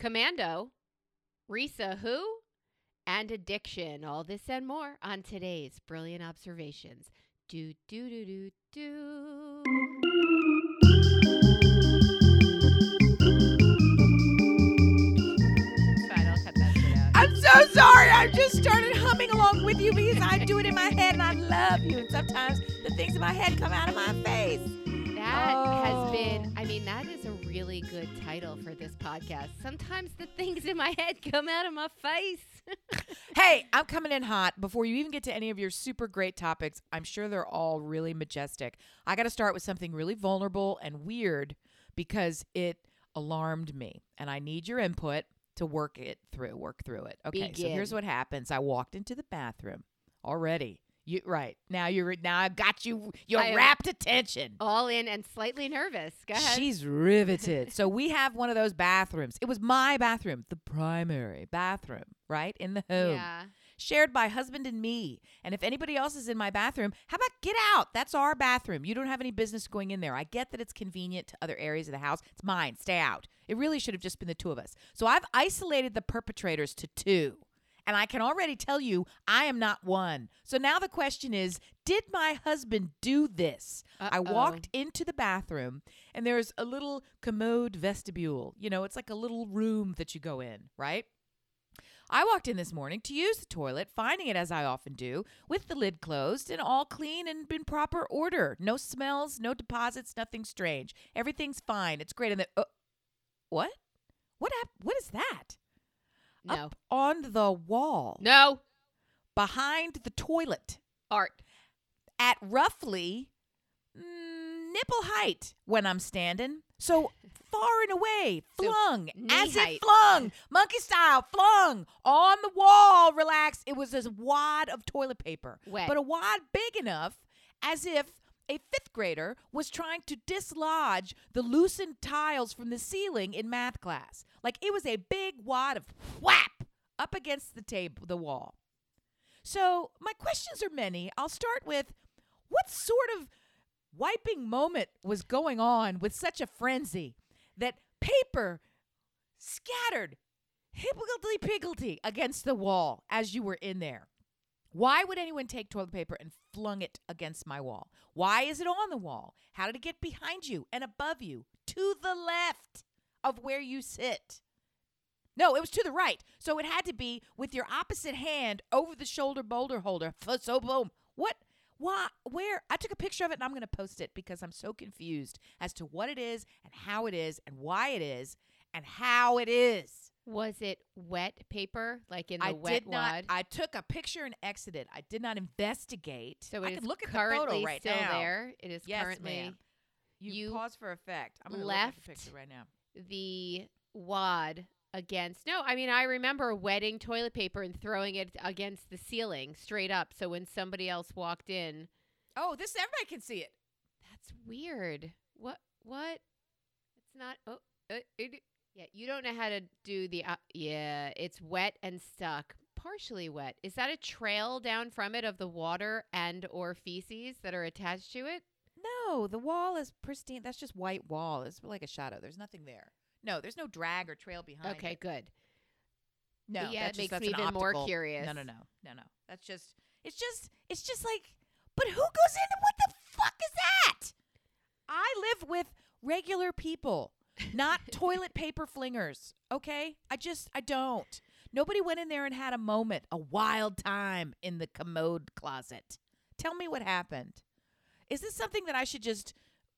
Commando, Reesa who, and addiction. All this and more on today's brilliant observations. Do do do do do. I'll cut that shit out. I'm so sorry. I just started humming along with you because I do it in my head and I love you. And sometimes the things in my head come out of my face. That has been, Oh. I mean, that is a really good title for this podcast. Sometimes the things in my head come out of my face. Hey, I'm coming in hot. Before you even get to any of your super great topics, I'm sure they're all really majestic. I got to start with something really vulnerable and weird because it alarmed me, and I need your input to work it through. Work through it. Okay, so here's what happens. I walked into the bathroom already. You right now you're now I've got you your I rapt attention. All in and slightly nervous. Go ahead. She's riveted. so we have one of those bathrooms. It was my bathroom, the primary bathroom, right? In the home. yeah. Shared by husband and me. And if anybody else is in my bathroom, how about get out? That's our bathroom. You don't have any business going in there. I get that it's convenient to other areas of the house. It's mine. Stay out. It really should have just been the two of us. So I've isolated the perpetrators to two. And I can already tell you, I am not one. So now the question is Did my husband do this? I Uh-oh. walked into the bathroom, and there's a little commode vestibule. You know, it's like a little room that you go in, right? I walked in this morning to use the toilet, finding it as I often do, with the lid closed and all clean and in proper order. No smells, no deposits, nothing strange. Everything's fine. It's great. And then, uh, what? What What is that? No. Up on the wall, No. behind the toilet, Art. at roughly mm, nipple height when I'm standing. So far and away, flung, knee as height. if flung, monkey style, flung on the wall, relaxed. It was a wad of toilet paper, Wet. but a wad big enough as if a fifth grader was trying to dislodge the loosened tiles from the ceiling in math class. Like it was a big wad of whap up against the table, the wall. So my questions are many. I'll start with what sort of wiping moment was going on with such a frenzy that paper scattered higgledy piggledy against the wall as you were in there? Why would anyone take toilet paper and flung it against my wall? Why is it on the wall? How did it get behind you and above you, to the left of where you sit? No, it was to the right. So it had to be with your opposite hand over the shoulder boulder holder. So boom. What? Why? Where? I took a picture of it and I'm going to post it because I'm so confused as to what it is and how it is and why it is and how it is. Was it wet paper, like in the I wet did not. wad? I took a picture and exited. I did not investigate. so I can look at the photo right still now. there. It is Yes, currently ma'am. You, You pause for effect. I'm going to look at the picture right now. the wad against. No, I mean I remember wetting toilet paper and throwing it against the ceiling straight up. So when somebody else walked in, Oh, this everybody can see it. that's weird. What? What? It's not. Oh, uh, it, yeah. You don't know how to do the. Uh, yeah, it's wet and stuck. Partially wet. Is that a trail down from it of the water and or feces that are attached to it? No, the wall is pristine. That's just white wall. It's like a shadow. There's nothing there. No, there's no drag or trail behind. Okay, it. good. No, yeah, it just, makes that's me even more curious. No, no, no, no, no. That's just. It's just. It's just like. But who goes in? what the fuck is that? I live with regular people, not toilet paper flingers. Okay, I just. I don't. Nobody went in there and had a moment, a wild time in the commode closet. Tell me what happened. Is this something that I should just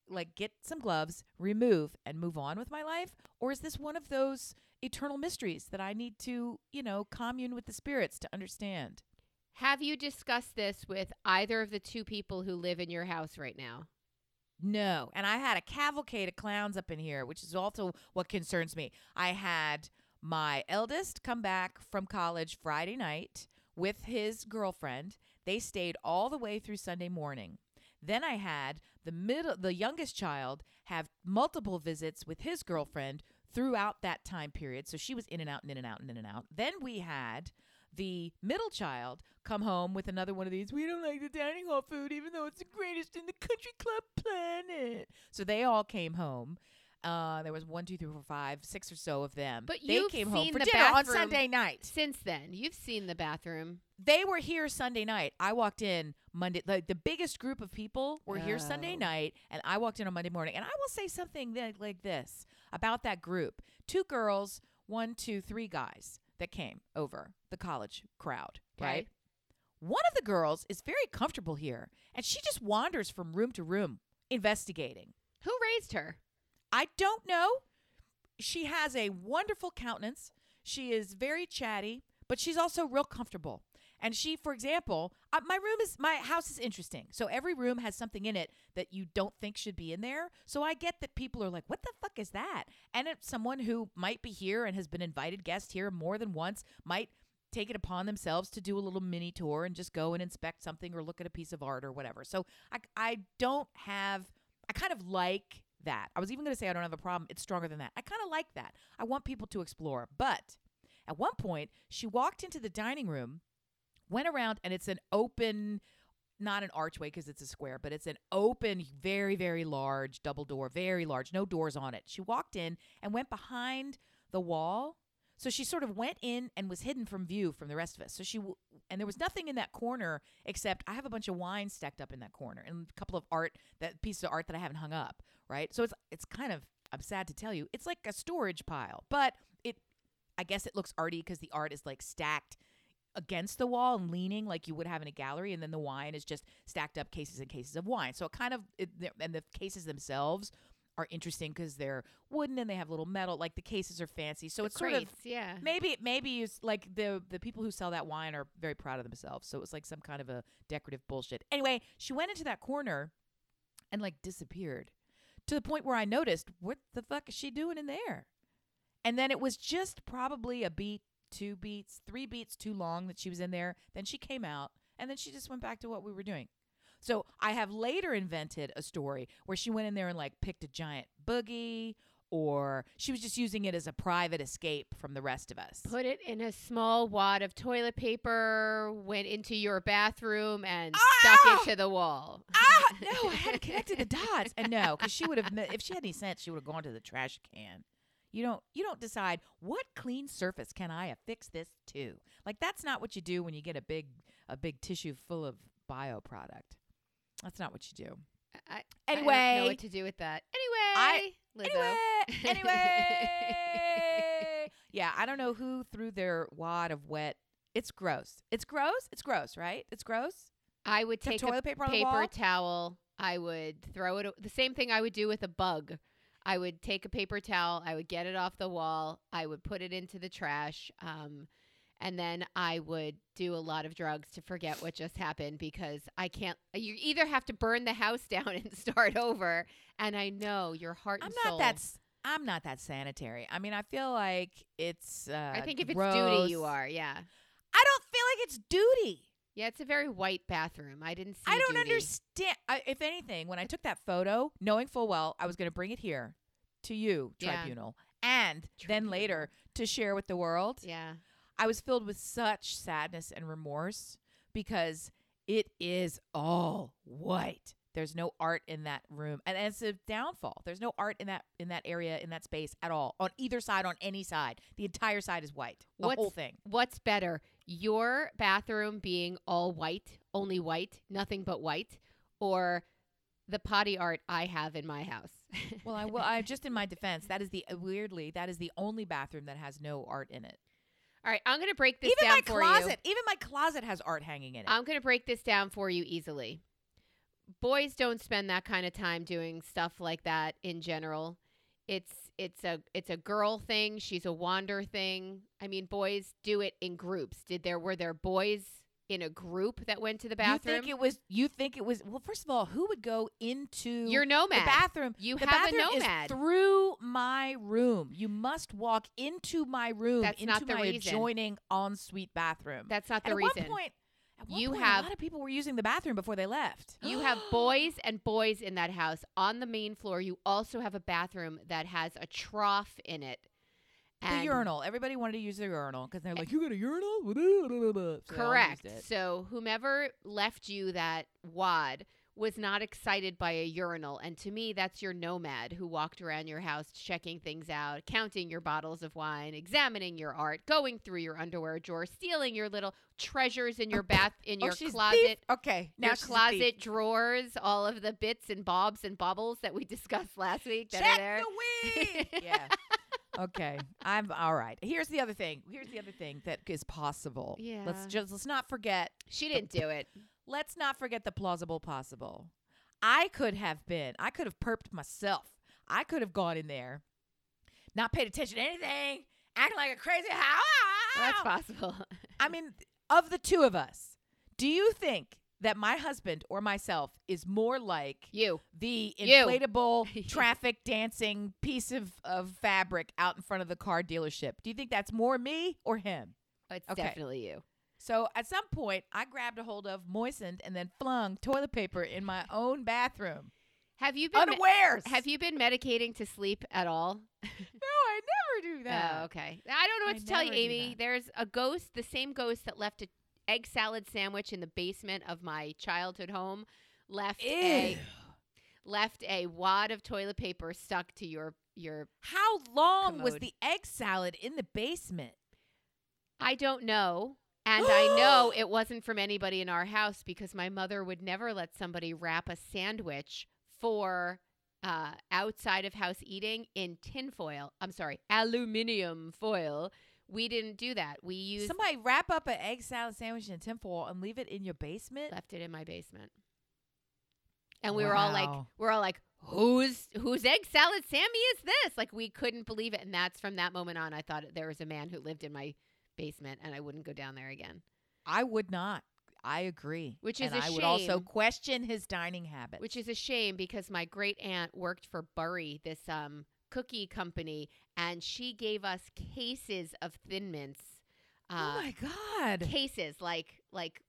like get some gloves, remove, and move on with my life? Or is this one of those eternal mysteries that I need to, you know, commune with the spirits to understand? Have you discussed this with either of the two people who live in your house right now? No. And I had a cavalcade of clowns up in here, which is also what concerns me. I had my eldest come back from college Friday night with his girlfriend. They stayed all the way through Sunday morning. Then I had the middle the youngest child have multiple visits with his girlfriend throughout that time period. So she was in and out and in and out and in and out. Then we had the middle child come home with another one of these. We don't like the dining hall food, even though it's the greatest in the country club planet. So they all came home. Uh, there was one, two, three, four, five, six or so of them. But they came home for the dinner on Sunday night. Since then, you've seen the bathroom. They were here Sunday night. I walked in Monday. The, the biggest group of people were here Sunday Oh. night, and I walked in on Monday morning. And I will say something that, like this about that group: two girls, one, two, three guys that came over the college crowd. Okay. Right. One of the girls is very comfortable here, and she just wanders from room to room investigating. Who raised her? I don't know. She has a wonderful countenance. She is very chatty, but she's also real comfortable. And she, for example, uh, my room is my house is interesting. So every room has something in it that you don't think should be in there. So I get that people are like, "What the fuck is that?" And it's someone who might be here and has been invited guest here more than once might take it upon themselves to do a little mini tour and just go and inspect something or look at a piece of art or whatever. So I I don't have I kind of like that. I was even going to say I don't have a problem. It's stronger than that. I kind of like that. I want people to explore. But at one point, she walked into the dining room, went around, and it's an open, not an archway because it's a square, but it's an open, very, very large double door, very large, no doors on it. She walked in and went behind the wall. So she sort of went in and was hidden from view from the rest of us. So she w- and there was nothing in that corner except I have a bunch of wine stacked up in that corner and a couple of art that pieces of art that I haven't hung up, right? So it's it's kind of I'm sad to tell you, it's like a storage pile, but it I guess it looks arty because the art is like stacked against the wall and leaning like you would have in a gallery, and then the wine is just stacked up cases and cases of wine. So it kind of it, and the cases themselves are interesting because they're wooden and they have little metal. Like the cases are fancy, so The it's sort of yeah. maybe maybe it's like the the people who sell that wine are very proud of themselves. So it was like some kind of a decorative bullshit. Anyway, she went into that corner and like disappeared to the point where I noticed what the fuck is she doing in there? And then it was just probably a beat, two beats, three beats too long that she was in there. Then she came out and then she just went back to what we were doing. So I have later invented a story where she went in there and like picked a giant boogie or she was just using it as a private escape from the rest of us. Put it in a small wad of toilet paper, went into your bathroom, and Ah! stuck it to the wall. ah, no, I hadn't connected the dots. And no, because she would have, if she had any sense, she would have gone to the trash can. You don't, you don't decide what clean surface can I affix this to. Like that's not what you do when you get a big, a big tissue full of bio product. That's not what you do. I, I Anyway. don't know what to do with that. Anyway, Lizzo. Anyway, anyway. yeah, I don't know who threw their wad of wet. It's gross. It's gross. It's gross, right? It's gross. I would take a toilet paper paper towel. I would throw it. The same thing I would do with a bug. I would take a paper towel. I would get it off the wall. I would put it into the trash. Um, and then I would do a lot of drugs to forget what just happened because I can't. You either have to burn the house down and start over, and I know your heart. I'm not soul- that. I'm not that sanitary. I mean, I feel like it's. Uh, I think if it's duty, you are. Yeah, I don't feel like it's duty. Yeah. It's a very white bathroom. I didn't see. I don't duty. understand. I, if anything, when I took that photo, knowing full well I was going to bring it here to you, Yeah. tribunal, and then later to share with the world, Yeah. I was filled with such sadness and remorse because it is all white. There's no art in that room, and it's a downfall. There's no art in that in that area in that space at all on either side, on any side. The entire side is white. The What's- whole thing. What's better, your bathroom being all white, only white, nothing but white, or the potty art I have in my house? Well, I will. I just in my defense, that is the uh, weirdly that is the only bathroom that has no art in it. all right, I'm going to break this even down my for closet, even my closet has art hanging in it. I'm going to break this down for you easily. Boys don't spend that kind of time doing stuff like that in general. It's it's a it's a girl thing. She's a wander thing. I mean, boys do it in groups. Did there were there boys in a group that went to the bathroom? You think it was? You think it was? Well, first of all, who would go into You're nomad. the bathroom? You the have a bathroom nomad. is through my room. You must walk into my room, That's into not the my reason. adjoining ensuite bathroom. That's not the and at reason. one point, You point, have- a lot of people were using the bathroom before they left. You have boys and boys in that house. On the main floor, you also have a bathroom that has a trough in it. the urinal. Everybody wanted to use the urinal because they're eh like, "You got a urinal?" So they all used Correct. it. So whomever left you that wad was not excited by a urinal. And to me, that's your nomad who walked around your house checking things out, counting your bottles of wine, examining your art, going through your underwear drawer, stealing your little treasures in your bath, in Oh, your closet. thief? Okay, now your closet drawers, all of the bits and bobs and bubbles that we discussed last week that Check are there. the yeah. Okay. I'm all right. Here's the other thing. Here's the other thing that is possible. Yeah. Let's just let's not forget. She didn't do it. Let's not forget the plausible possible. I could have been. I could have perped myself. I could have gone in there, not paid attention to anything, acting like a crazy how. That's possible. I mean, of the two of us, do you think that my husband or myself is more like you. the You. inflatable traffic dancing piece of, of fabric out in front of the car dealership. Do you think that's more me or him? It's Okay. definitely you. So at some point, I grabbed a hold of, moistened, and then flung toilet paper in my own bathroom. Have you been me- Unawares. have you been medicating to sleep at all? No, I never do oh, that. Oh, okay. I don't know what I to tell you, Amy. There's a ghost, the same ghost that left an egg salad sandwich in the basement of my childhood home, left a left a wad of toilet paper stuck to your your How long was the egg salad in the basement? I don't know. And I know it wasn't from anybody in our house because my mother would never let somebody wrap a sandwich for uh, outside of house eating in tinfoil. I'm sorry, aluminium foil. We didn't do that. We used Somebody wrap up an egg salad sandwich in a tinfoil and leave it in your basement? left it in my basement. And we were all like, Wow. we're all like, whose whose egg salad Sammy is this? Like we couldn't believe it. And that's from that moment on, I thought there was a man who lived in my basement, and I wouldn't go down there again. I would not. I agree. Which is and a I would also question his dining habits. Which is a shame because my great aunt worked for Burry, this um cookie company, and she gave us cases of Thin Mints. oh Uh, my god. cases like like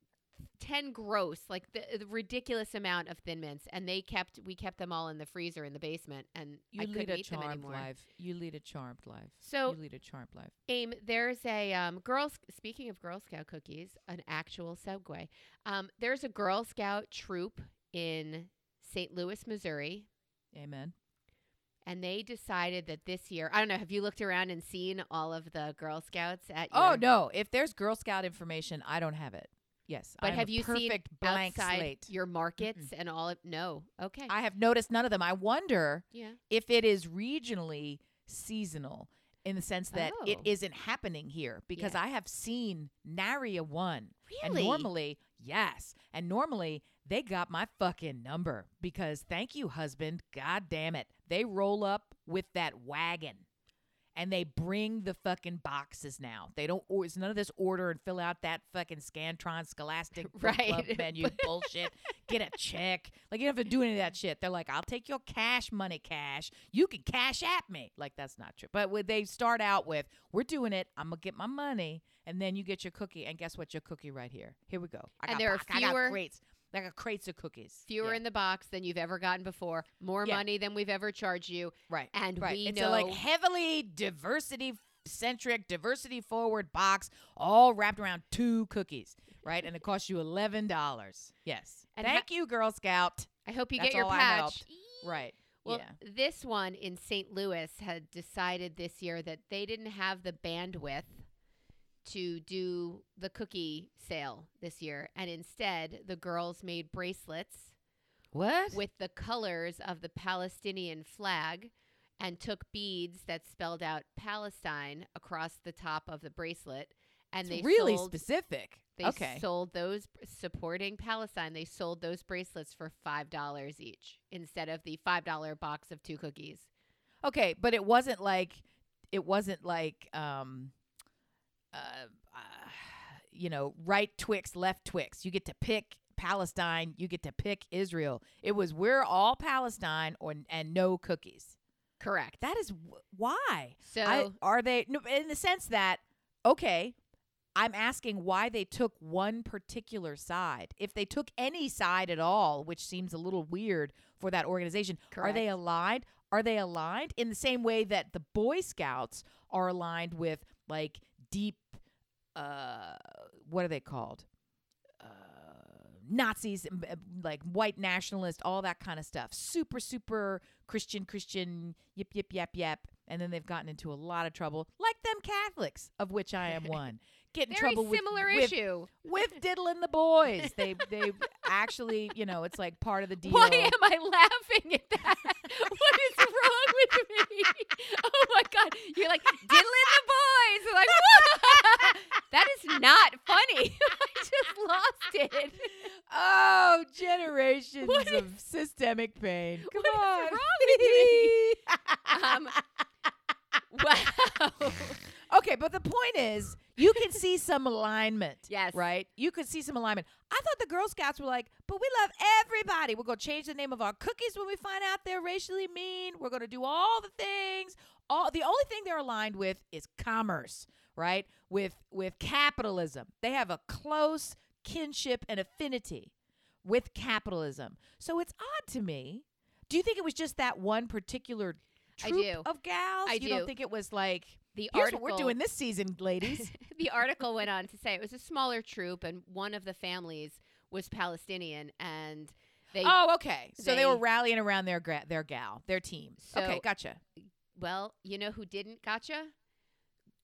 10 gross like the, the ridiculous amount of thin mints and they kept we kept them all in the freezer in the basement and You i lead couldn't a eat them charmed anymore life. You lead a charmed life. so you lead a charmed life. aim there's a um girl speaking of girl scout cookies an actual segue um there's a girl scout troop in st louis missouri Amen. and they decided that this year i don't know have you looked around and seen all of the girl scouts at Oh no! If there's Girl Scout information, I don't have it. Yes, but I have a you seen blank outside slate? your markets and all of no okay I have noticed none of them. I wonder yeah if it is regionally seasonal in the sense that it Oh. isn't happening here because Yeah. I have seen nary a one. And normally, yes. And normally they got my fucking number because thank you, husband. God damn it. They roll up with that wagon and they bring the fucking boxes now. They don't, or it's none of this order and fill out that fucking Scantron Scholastic Book Club Right. menu bullshit. Get a check. Like, you don't have to do any of that shit. They're like, I'll take your cash money cash. You can cash at me. Like, that's not true. But when they start out with, we're doing it. I'm going to get my money. And then you get your cookie. And guess what? Your cookie right here. Here we go. I And got there are box- I got fewer- crates. I a crates of cookies. fewer Yeah. in the box than you've ever gotten before, more Yeah. money than we've ever charged you, Right. and right. we it's know a like heavily diversity centric, diversity forward box, all wrapped around two cookies. Right. And it costs you eleven dollars. Yes. And Thank you, Girl Scout. I hope you That's get your patch. Right. Well, yeah. this one in St. Louis had decided this year that they didn't have the bandwidth to do the cookie sale this year, and instead the girls made bracelets What? with the colors of the Palestinian flag and took beads that spelled out Palestine across the top of the bracelet. And It's they really sold, specific. They okay. sold those supporting Palestine. They sold those bracelets for five dollars each instead of the five dollar box of two cookies. Okay, but it wasn't like it wasn't like um uh, uh you know, right Twix, left Twix. You get to pick Palestine, you get to pick Israel. It was we're all Palestine or and no cookies. Correct. That is w- why. So I, are they no, in the sense that okay, I'm asking why they took one particular side. If they took any side at all, which seems a little weird for that organization, Correct. are they aligned? Are they aligned in the same way that the Boy Scouts are aligned with like deep uh what are they called? Uh Nazis, like white nationalist, all that kind of stuff. Super, super Christian, Christian, yip, yip, yap, yap. And then they've gotten into a lot of trouble, like them Catholics, of which I am one. Get in Very trouble with- similar with, issue. with diddling the boys. They they actually, you know, it's like part of the deal. Why am I laughing at that? what is wrong with me? Oh my god! You're like diddling the boys. Like that is not funny. I just lost it. Oh, generations is- of systemic pain. Come What is on. wrong with me? Um, wow. Okay, but the point is, you can see some alignment. Yes. Right? You could see some alignment. I thought the Girl Scouts were like, but we love everybody. We're going to change the name of our cookies when we find out they're racially mean. We're going to do all the things. All the only thing they're aligned with is commerce, right? With with capitalism. They have a close kinship and affinity with capitalism. So it's odd to me. Do you think it was just that one particular I troop do. of gals? I you do. don't think it was like The here's article what we're doing this season, ladies? the article went on to say it was a smaller troop, and one of the families was Palestinian, and they oh, okay. So they, were rallying around their gra- their gal, their team. okay, gotcha. Well, you know who didn't gotcha?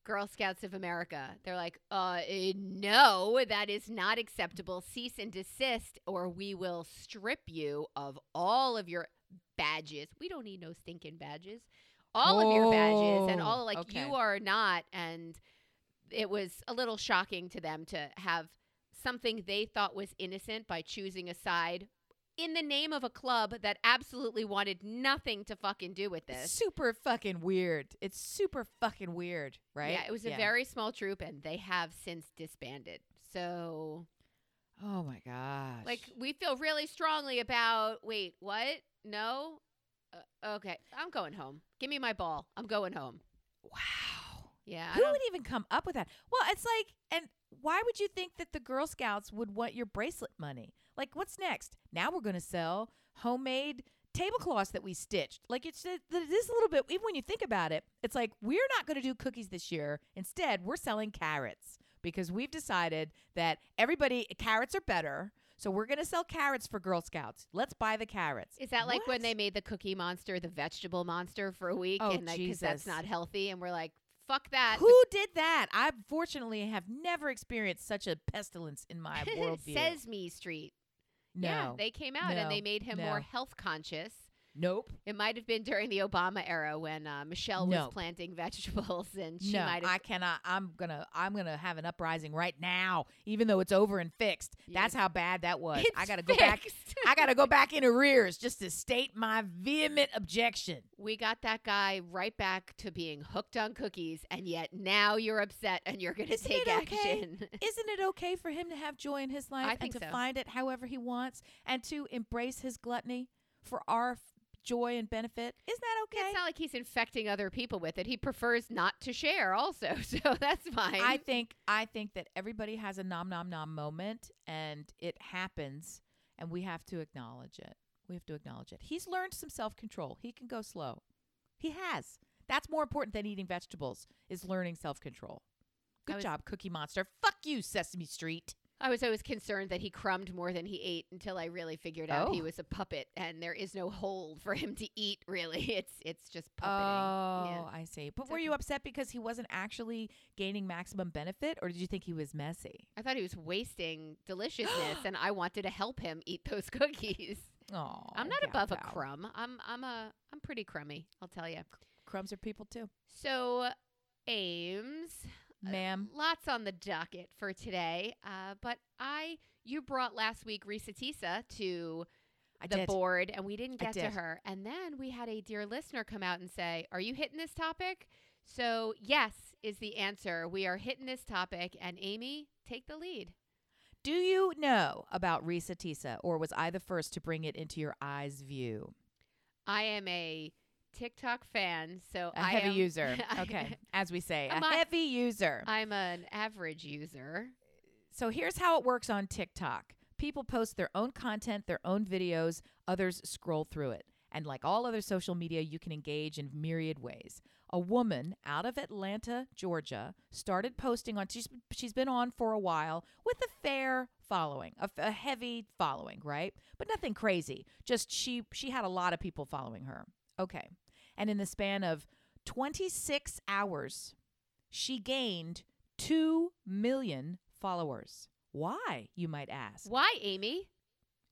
Girl Scouts of America. They're like, uh, eh, no, that is not acceptable. Cease and desist, or we will strip you of all of your badges. We don't need no stinking badges. All of your badges and Oh, all like okay. you are not. And it was a little shocking to them to have something they thought was innocent by choosing a side in the name of a club that absolutely wanted nothing to fucking do with this. Super fucking weird. It's super fucking weird, right? Yeah, it was a very small troop, and they have since disbanded. So, Oh my gosh. like, we feel really strongly about. Wait, what? No. Uh, okay, I'm going home. Give me my ball. I'm going home. wow. Yeah, Who would even come up with that? Well, it's like, and why would you think that the Girl Scouts would want your bracelet money? Like, what's next? Now we're going to sell homemade tablecloths that we stitched. Like, it's this a little bit, even when you think about it, it's like, we're not going to do cookies this year. Instead, we're selling carrots because we've decided that everybody, carrots are better. So we're going to sell carrots for Girl Scouts. Let's buy the carrots. Is that like when they made the Cookie Monster the vegetable monster for a week, Oh, and like because that's not healthy, and we're like, fuck that. Who did that? I fortunately have never experienced such a pestilence in my worldview. Sesame Street. no. Yeah, they came out and they made him No. more health conscious. Nope. It might have been during the Obama era when uh, Michelle No. was planting vegetables, and she no, might have. I cannot. I'm gonna. I'm gonna have an uprising right now, even though it's over and fixed. Yeah, That's how bad that was. I gotta go back. I gotta go back in arrears just to state my vehement objection. we got that guy right back to being hooked on cookies, and yet now you're upset and you're going to Isn't take it okay? action. Isn't it okay for him to have joy in his life and to so. find it however he wants and to embrace his gluttony for our joy and benefit? Isn't that okay? It's not like he's infecting other people with it. He prefers not to share, also, so that's fine. I think I think that everybody has a nom nom nom moment and it happens and we have to acknowledge it. We have to acknowledge it. He's learned some self-control. He can go slow. He has. That's more important than eating vegetables is learning self-control. Good was- job, Cookie Monster. Fuck you, Sesame Street. I was always concerned that he crumbed more than he ate until I really figured out he Oh. was a puppet, and there is no hold for him to eat. Really, it's it's just puppeting. Oh, Yeah. I see. But were you upset because he wasn't actually gaining maximum benefit or did you think he was messy? I thought he was wasting deliciousness, and I wanted to help him eat those cookies. Oh, I'm not yeah, above a crumb. I'm I'm a I'm pretty crummy. I'll tell you. Crumbs are people too. So, Ames, uh, Ma'am. lots on the docket for today. Uh, but I, you brought last week Reesa Teesa to I the did. board, and we didn't get to her. And then we had a dear listener come out and say, "Are you hitting this topic?" So, yes is the answer. We are hitting this topic, and Amy, take the lead. Do you know about Reesa Teesa, or was I the first to bring it into your eyes view? I am a TikTok fan, so A I heavy am- user. Okay, as we say, a I'm a- heavy user. I'm an average user. so here's how it works on TikTok. People post their own content, their own videos, others scroll through it. And like all other social media, you can engage in myriad ways. A woman out of Atlanta, Georgia, started posting on. She's she's been on for a while with a fair following, a, a heavy following, right? But nothing crazy. Just she she had a lot of people following her. Okay, and in the span of 26 hours, she gained two million followers. Why, you might ask? Why, Amy?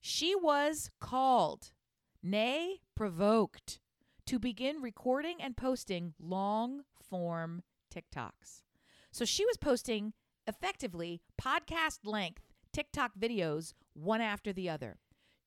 She was called, nay, provoked, to begin recording and posting long form TikToks. So she was posting effectively podcast length TikTok videos one after the other.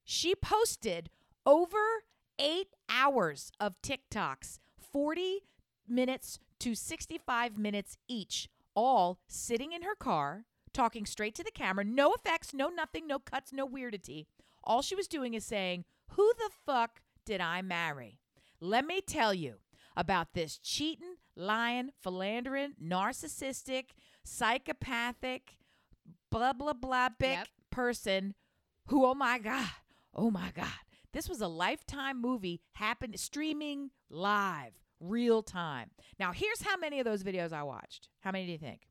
She posted over eight hours of TikToks, 40 minutes to 65 minutes each, all sitting in her car, talking straight to the camera, no effects, no nothing, no cuts, no weirdity. All she was doing is saying, Who the fuck did I marry? Let me tell you about this cheating, lying, philandering, narcissistic, psychopathic, blah, blah, blah, big Yep. person who, oh my God, oh my God. This was a lifetime movie happened streaming live, real time. Now, here's how many of those videos I watched. How many do you think?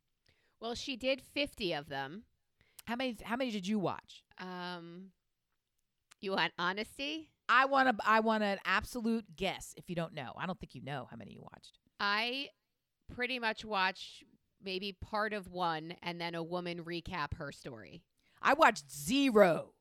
Well, she did 50 of them. How many how many did you watch? Um, you want honesty? I want to I want an absolute guess if you don't know. I don't think you know how many you watched. I pretty much watch maybe part of one and then a woman recap her story. I watched zero.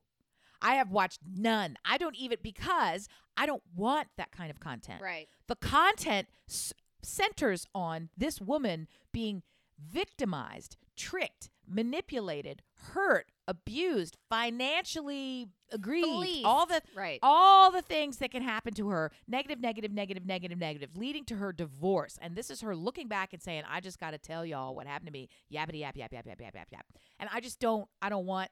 I have watched none. I don't even because I don't want that kind of content. Right. The content s- centers on this woman being victimized, tricked, manipulated, hurt, abused, financially aggrieved, all the right. all the things that can happen to her negative negative negative negative negative leading to her divorce and this is her looking back and saying i just got to tell y'all what happened to me yappity yap yap yap yap yap yap yap and i just don't i don't want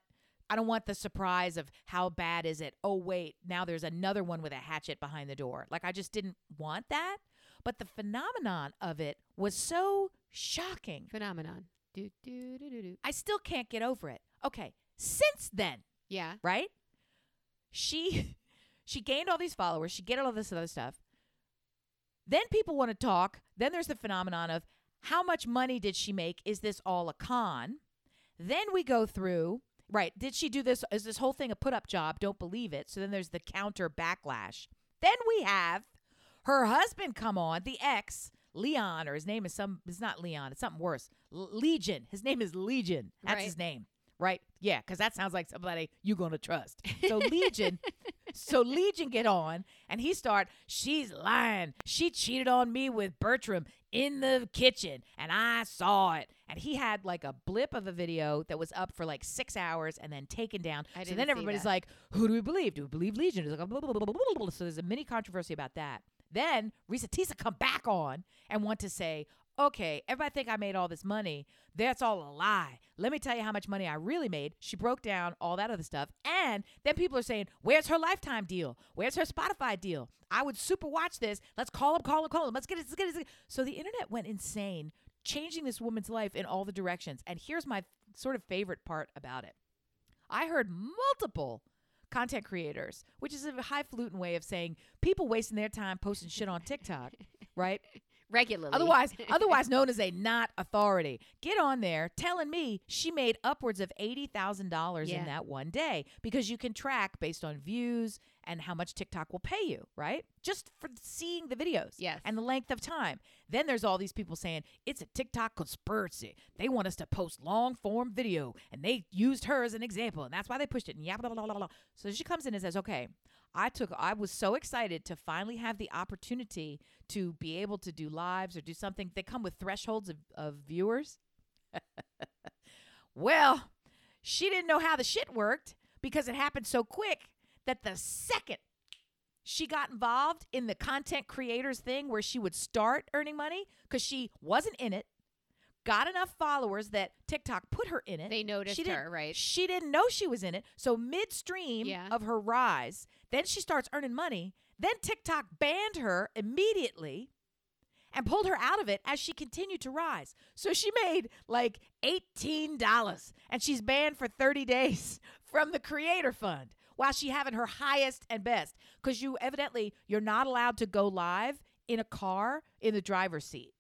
i don't want the surprise of how bad is it oh wait now there's another one with a hatchet behind the door like i just didn't want that but the phenomenon of it was so shocking Phenomenon. Do, do, do, do, do. i still can't get over it okay since then Yeah. right? She she gained all these followers, she gained all this other stuff. Then people want to talk. Then there's the phenomenon of how much money did she make? Is this all a con? Then we go through, right, did she do this? Is this whole thing a put up job? Don't believe it. So then there's the counter backlash. Then we have her husband come on, the ex, Leon, or his name is some, it's not Leon, it's something worse. L- Legion. His name is Legion. That's Right. his name, right? Yeah, because that sounds like somebody you're going to trust. So Legion, so Legion get on and he start, she's lying. She cheated on me with Bertram in the kitchen and I saw it. And he had like a blip of a video that was up for like six hours and then taken down. I so then everybody's that. like, who do we believe? Do we believe Legion? It's like, blah, blah, blah. So there's a mini controversy about that. Then Reesa Teesa come back on and want to say, okay, everybody think I made all this money. That's all a lie. Let me tell you how much money I really made. She broke down all that other stuff. And then people are saying, where's her lifetime deal? Where's her Spotify deal? I would super watch this. Let's call him, call him, call him. Let's get it, let's get it. Let's get it. So the internet went insane, changing this woman's life in all the directions. And here's my sort of favorite part about it. I heard multiple content creators, which is a highfalutin way of saying people wasting their time posting shit on TikTok, right? Regularly. Otherwise, otherwise known as a not authority. Get on there telling me she made upwards of eighty thousand dollars Yeah. in that one day because you can track based on views and how much TikTok will pay you, right? Just for seeing the videos, Yes. and the length of time. Then there's all these people saying it's a TikTok conspiracy. They want us to post long form video, and they used her as an example, and that's why they pushed it. And yeah, blah blah blah. blah. So she comes in and says, "Okay, I took. I was so excited to finally have the opportunity to be able to do lives or do something. They come with thresholds of, of viewers. well, she didn't know how the shit worked because it happened so quick that the second she got involved in the content creators thing where she would start earning money because she wasn't in it, got enough followers that TikTok put her in it. They noticed She her, right? She didn't know she was in it. So midstream Yeah. of her rise, then she starts earning money. Then TikTok banned her immediately and pulled her out of it as she continued to rise. So she made like $18 and she's banned for 30 days from the creator fund. while she having her highest and best because you evidently you're not allowed to go live in a car in the driver's seat.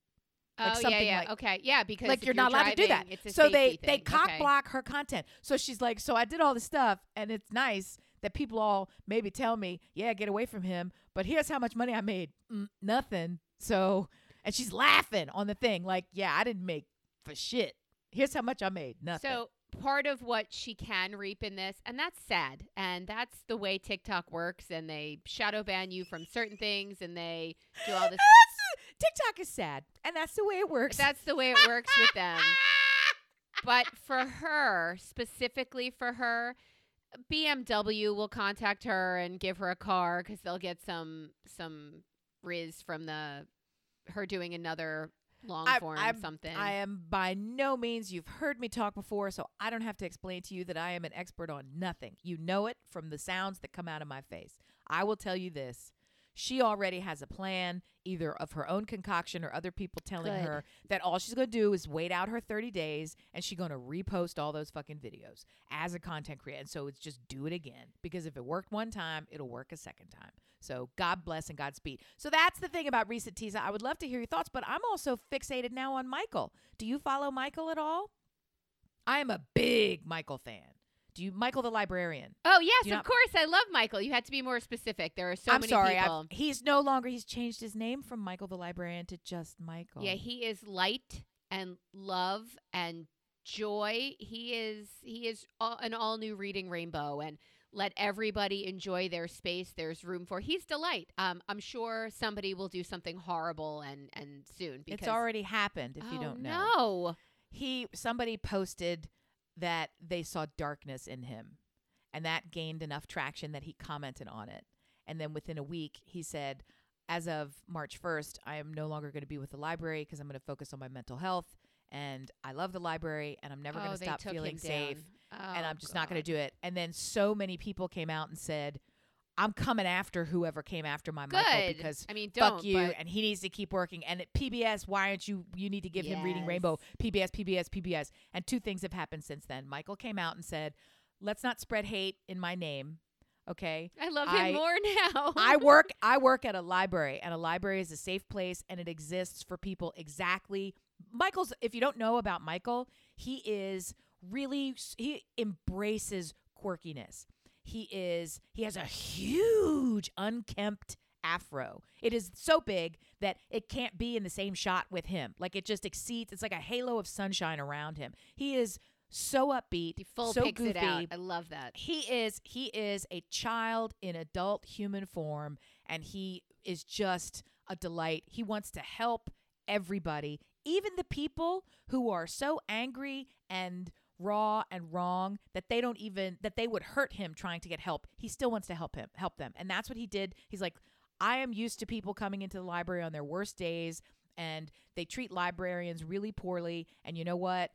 Like oh yeah, something yeah. like- okay, yeah, because like if you're not allowed to do that. driving, So they they cock okay. block her content. So she's like, so I did all this stuff, and it's nice that people all maybe tell me, yeah, get away from him. But here's how much money I made. Mm, nothing. So and she's laughing on the thing, like, yeah, I didn't make for shit. Here's how much I made. Nothing. So part of what she can reap in this, and that's sad, and that's the way TikTok works, and they shadow ban you from certain things, and they do all this. TikTok is sad, and that's the way it works. that's the way it works with them. But for her, specifically for her, BMW will contact her and give her a car because they'll get some some riz from the her doing another long I- form I'm- something. I am by no means, you've heard me talk before, so I don't have to explain to you that I am an expert on nothing. You know it from the sounds that come out of my face. I will tell you this. She already has a plan, either of her own concoction or other people telling Good. her that all she's going to do is wait out her 30 days and she's going to repost all those fucking videos as a content creator. And so it's just do it again because if it worked one time, it'll work a second time. So God bless and Godspeed. So that's the thing about Reesa Teesa. I would love to hear your thoughts, but I'm also fixated now on Michael. Do you follow Michael at all? I am a big Michael fan. Do you, Michael the librarian? oh yes, of not- course. I love Michael. You had to be more specific. There are so I'm many sorry, I've- people. he's no longer. He's changed his name from Michael the librarian to just Michael. Yeah, he is light and love and joy. He is he is all, an all new reading rainbow and let everybody enjoy their space. There's room for. He's delight. Um, I'm sure somebody will do something horrible and and soon because it's already happened. If you Oh, don't know, No. he somebody posted that they saw darkness in him. And that gained enough traction that he commented on it. And then within a week he said as of march 1st i am no longer going to be with the library because i'm going to focus on my mental health. And i love the library and i'm never oh, going to stop feeling safe. down. and Oh, i'm just not going to do it. And then so many people came out and said i'm coming after whoever came after my michael because I mean, don't fuck you but- and he needs to keep working. And at pbs why aren't you you need to give him reading rainbow. Pbs pbs pbs and two things have happened since then. Michael came out and said let's not spread hate in my name okay? I love I- him more now. i work i work at a library and a library is a safe place and it exists for people exactly michael's if you don't know about michael he is really he embraces quirkiness he is he has a huge unkempt afro. It is so big that it can't be in the same shot with him. Like it just exceeds it's like a halo of sunshine around him. He is so upbeat he full so picks goofy. it out. I love that. he is he is a child in adult human form and he is just a delight. He wants to help everybody even the people who are so angry and raw and wrong that they don't even that they would hurt him trying to get help. He still wants to help him help them. And that's what he did. He's like i am used to people coming into the library on their worst days and they treat librarians really poorly. And you know what?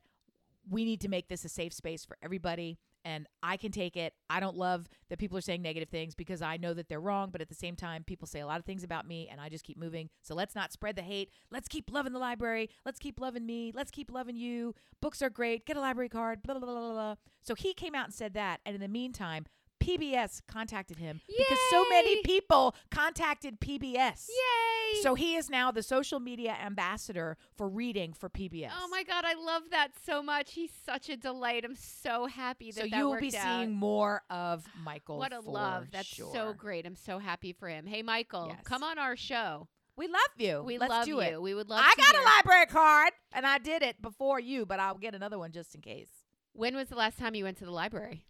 We need to make this a safe space for everybody and I can take it. I don't love that people are saying negative things because I know that they're wrong, but at the same time people say a lot of things about me and I just keep moving. So let's not spread the hate. Let's keep loving the library. Let's keep loving me. Let's keep loving you. Books are great. Get a library card. Blah blah blah blah. blah. So he came out and said that and in the meantime PBS contacted him because so many people contacted PBS. Yay! So he is now the social media ambassador for reading for PBS. Oh my god, I love that so much. He's such a delight. I'm so happy that So that you will be out. seeing more of Michael. What a love. That's so great. I'm so happy for him. Hey Michael, Yes. come on our show. We love you. We Let's love do you. it. We would love I got hear- a library card, and I did it before you, but I'll get another one just in case. When was the last time you went to the library?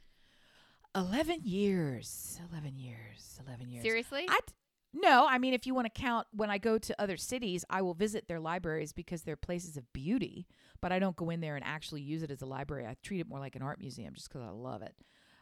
Eleven years. Eleven years. Eleven years. Seriously? I d- no. I mean, if you want to count when I go to other cities, I will visit their libraries because they're places of beauty. But I don't go in there and actually use it as a library. I treat it more like an art museum just because I love it.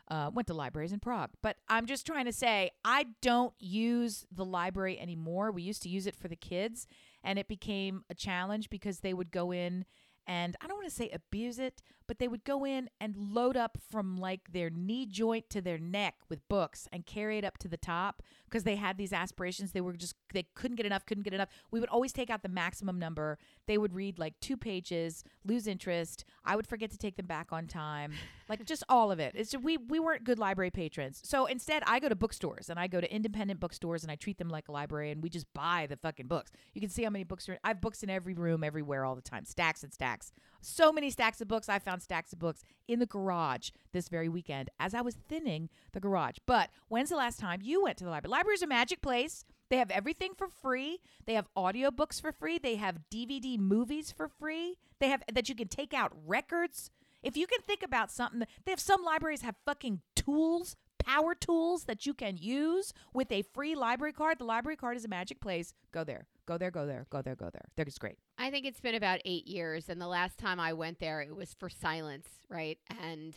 Uh, went to libraries in Prague, but I'm just trying to say I don't use the library anymore. We used to use it for the kids, and it became a challenge because they would go in and I don't want to say abuse it, but they would go in and load up from like their knee joint to their neck with books and carry it up to the top because they had these aspirations. They were just, they couldn't get enough, couldn't get enough. We would always take out the maximum number. They would read like two pages, lose interest. I would forget to take them back on time, like just all of it. It's just, we, we weren't good library patrons. So instead, I go to bookstores and I go to independent bookstores and I treat them like a library and we just buy the fucking books. You can see how many books are, I have books in every room, everywhere, all the time, stacks and stacks. So many stacks of books. I found stacks of books in the garage this very weekend as I was thinning the garage. But when's the last time you went to the library? Library's a magic place. They have everything for free. They have audiobooks for free. They have DVD movies for free. They have that you can take out records. If you can think about something, they have some libraries have fucking tools, power tools that you can use with a free library card. The library card is a magic place. Go there. Go there, go there, go there, go there. They're just great. I think it's been about eight years, and the last time I went there, it was for silence, right? And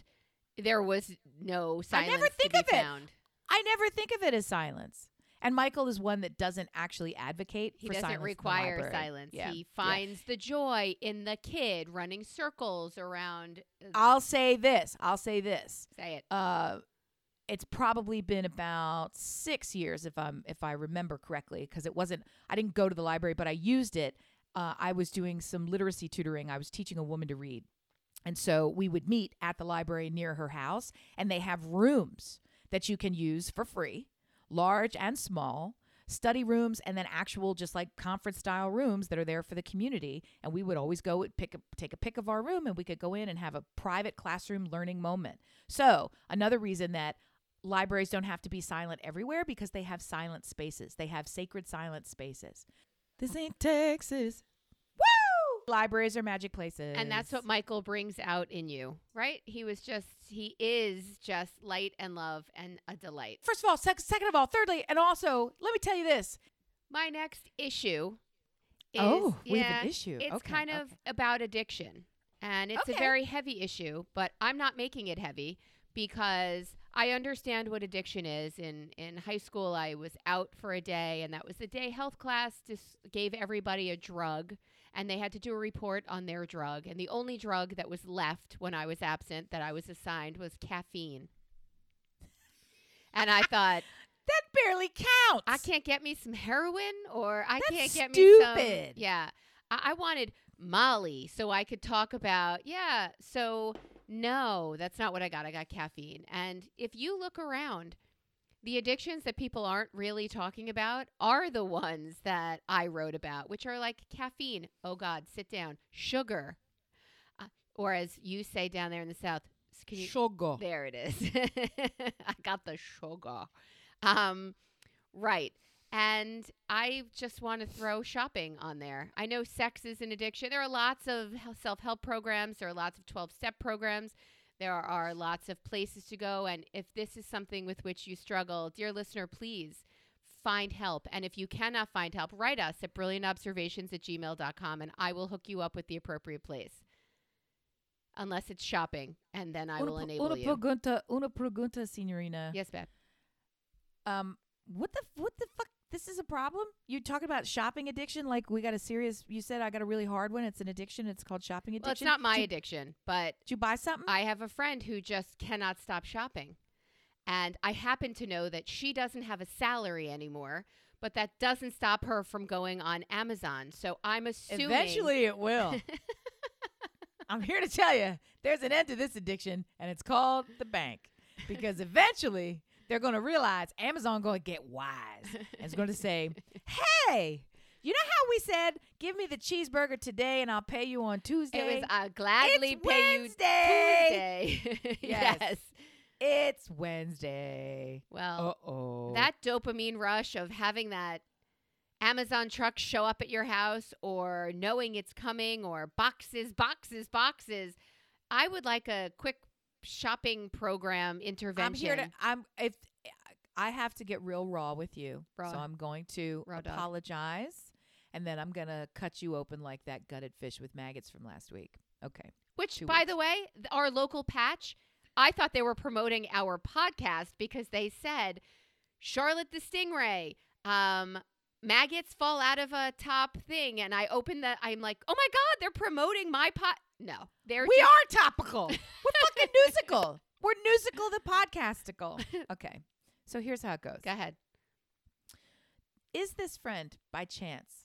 there was no silence I never think of it. I never think of it as silence. And Michael is one that doesn't actually advocate He for doesn't silence in the require silence. Yeah. He yeah. finds the joy in the kid running circles around. uh, I'll say this. I'll say this. say it. Uh, it's probably been about six years if I'm if I remember correctly, because it wasn't. I didn't go to the library, but I used it. Uh, I was doing some literacy tutoring. I was teaching a woman to read, and so we would meet at the library near her house, and they have rooms that you can use for free, large and small. Study rooms and then actual just like conference style rooms that are there for the community. And we would always go pick a, take a pick of our room and we could go in and have a private classroom learning moment. So another reason that libraries don't have to be silent everywhere because they have silent spaces. They have sacred silent spaces. This ain't Texas. Woo! Libraries are magic places. And that's what Michael brings out in you, right? He was just, he is just light and love and a delight. First of all, sec- second of all, thirdly, and also, let me tell you this. My next issue is oh, we yeah, have an issue. it's Okay, kind of about addiction. And it's a very heavy issue, but I'm not making it heavy because I understand what addiction is. In in high school, I was out for a day, and that was the day health class just gave everybody a drug, and they had to do a report on their drug. And the only drug that was left when I was absent that I was assigned was caffeine. And I thought, that barely counts. I can't get me some heroin or I That's can't get me some. stupid. Yeah. I, I wanted Molly so I could talk about, yeah. So, no, that's not what I got. I got caffeine. And if you look around, the addictions that people aren't really talking about are the ones that I wrote about, which are like caffeine. Oh, God, sit down. Sugar. Uh, or as you say down there in the South, you, Sugar. there it is. I got the sugar. Um, right. And I just want to throw shopping on there. I know sex is an addiction. There are lots of self help programs, there are lots of 12 step programs. There are lots of places to go. And if this is something with which you struggle, dear listener, please find help. And if you cannot find help, write us at brilliantobservations at gmail.com and I will hook you up with the appropriate place. Unless it's shopping, and then I will enable una you. pregunta, una pregunta, signorina. Yes, babe. Um, what the what the fuck? This is a problem. You talking about shopping addiction? Like we got a serious? You said I got a really hard one. It's an addiction. It's called shopping addiction. Well, it's not my Did addiction, but did you buy something? I have a friend who just cannot stop shopping. And I happen to know that she doesn't have a salary anymore, but that doesn't stop her from going on Amazon. So I'm assuming Eventually, it will. I'm here to tell you, there's an end to this addiction, and it's called the bank. Because eventually, they're going to realize Amazon going to get wise and it's going to say, "Hey, you know how we said, give me the cheeseburger today, and I'll pay you on Tuesday." it was I'll gladly It's pay Wednesday. you Tuesday. Yes. yes. It's Wednesday. Well, Uh oh. that dopamine rush of having that Amazon truck show up at your house or knowing it's coming or boxes, boxes, boxes. I would like a quick shopping program intervention. I'm here to. I'm if I have to get real raw with you, Raw. so I'm going to Raw dog. apologize, and then I'm gonna cut you open like that gutted fish with maggots from last week. Okay. Which, two by weeks. the way, our local patch, I thought they were promoting our podcast because they said Charlotte the Stingray, um, maggots fall out of a top thing, and I open the. I'm like, oh my god, they're promoting my pot. No, they're We just- are topical. We're fucking musical. We're musical the podcastical. Okay. So here's how it goes. Go ahead. Is this friend by chance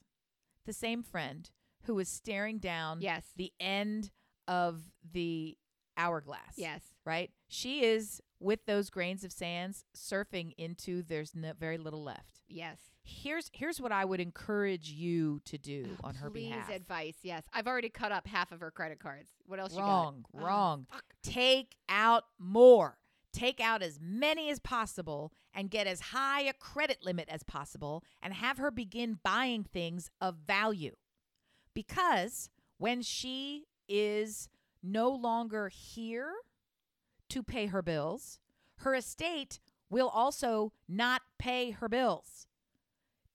the same friend who was staring down Yes. the end of the hourglass? Yes. Right? She is with those grains of sands surfing into there's no, very little left. Yes. Here's here's what I would encourage you to do oh, on her Please behalf. advice. Yes. I've already cut up half of her credit cards. What else Wrong? Oh, wrong. fuck. Take out more. Take out as many as possible and get as high a credit limit as possible and have her begin buying things of value. Because when she is no longer here to pay her bills, her estate will also not pay her bills.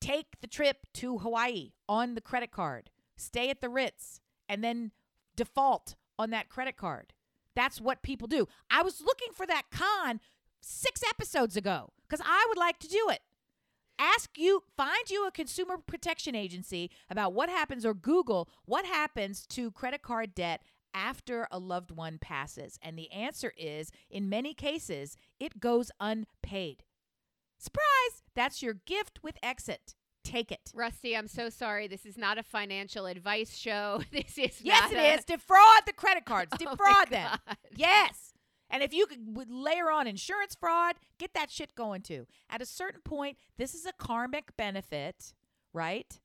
Take the trip to Hawaii on the credit card, stay at the Ritz, and then default on that credit card. That's what people do. I was looking for that con six episodes ago because I would like to do it. Ask you, find you a consumer protection agency about what happens, or Google what happens to credit card debt after a loved one passes. And the answer is in many cases, it goes unpaid. Surprise! That's your gift with exit. Take it. Rusty, I'm so sorry. This is not a financial advice show. This is Yes, it a- is. Defraud the credit cards. Oh Defraud them. Yes. And if you could layer on insurance fraud, get that shit going too. At a certain point, this is a karmic benefit, right?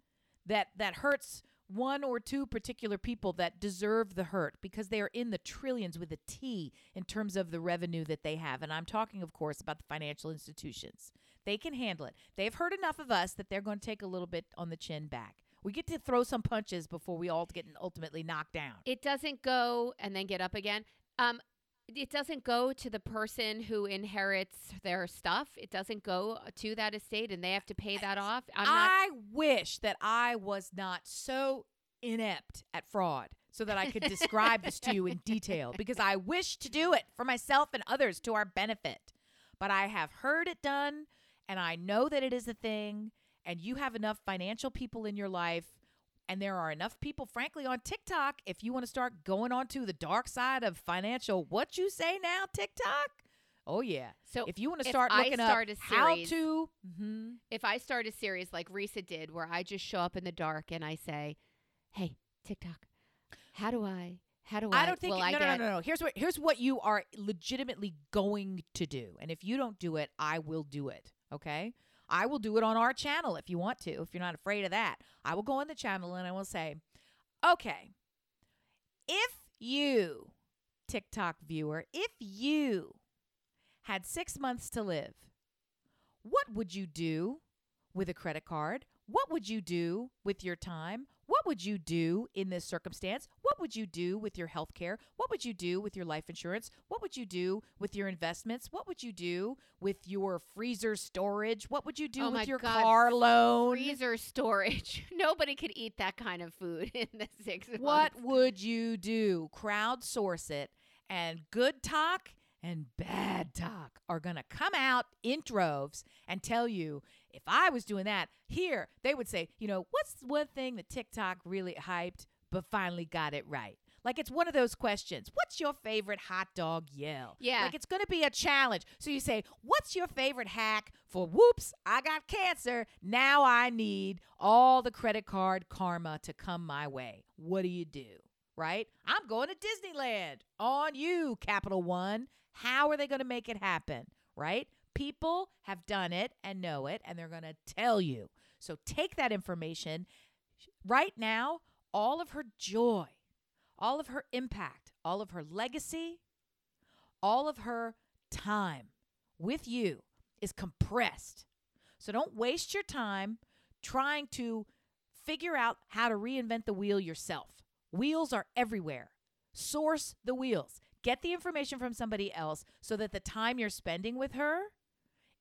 That that hurts one or two particular people that deserve the hurt because they are in the trillions with a T in terms of the revenue that they have. And I'm talking, of course, about the financial institutions. They can handle it. They've heard enough of us that they're going to take a little bit on the chin back. We get to throw some punches before we all get ultimately knocked down. It doesn't go and then get up again. Um, it doesn't go to the person who inherits their stuff. It doesn't go to that estate, and they have to pay that off. I'm not. I wish that I was not so inept at fraud so that I could describe this to you in detail because I wish to do it for myself and others to our benefit. But I have heard it done and I know that it is a thing and you have enough financial people in your life and there are enough people frankly on TikTok if you want to start going onto the dark side of financial what you say now TikTok. Oh yeah. So if you want to start I looking start up a how series- to mhm. if I start a series like Reesa did, where I just show up in the dark and I say, "Hey, TikTok, how do I? How do I? I don't think no, I no, no, no, no. Here's what here's what you are legitimately going to do. And if you don't do it, I will do it. Okay? I will do it on our channel if you want to, if you're not afraid of that. I will go on the channel and I will say, "Okay, if you TikTok viewer, if you had 6 months to live, what would you do with a credit card? What would you do with your time? What would you do in this circumstance? What would you do with your health care? What would you do with your life insurance? What would you do with your investments? What would you do with your freezer storage? What would you do Oh with your God, car loan? Freezer storage. Nobody could eat that kind of food in the six What months. would you do? Crowdsource it, and good talk and bad talk are going to come out in droves and tell you if I was doing that here, they would say, you know, what's one thing that TikTok really hyped but finally got it right? Like it's one of those questions. What's your favorite hot dog yell? Yeah. Like it's going to be a challenge. So you say, "What's your favorite hack for whoops, I got cancer. Now I need all the credit card karma to come my way." What do you do? Right? I'm going to Disneyland. On you, Capital One. How are they going to make it happen? Right? People have done it and know it and they're going to tell you. So take that information right now, all of her joy, all of her impact, all of her legacy, all of her time with you is compressed. So don't waste your time trying to figure out how to reinvent the wheel yourself. Wheels are everywhere. Source the wheels. Get the information from somebody else so that the time you're spending with her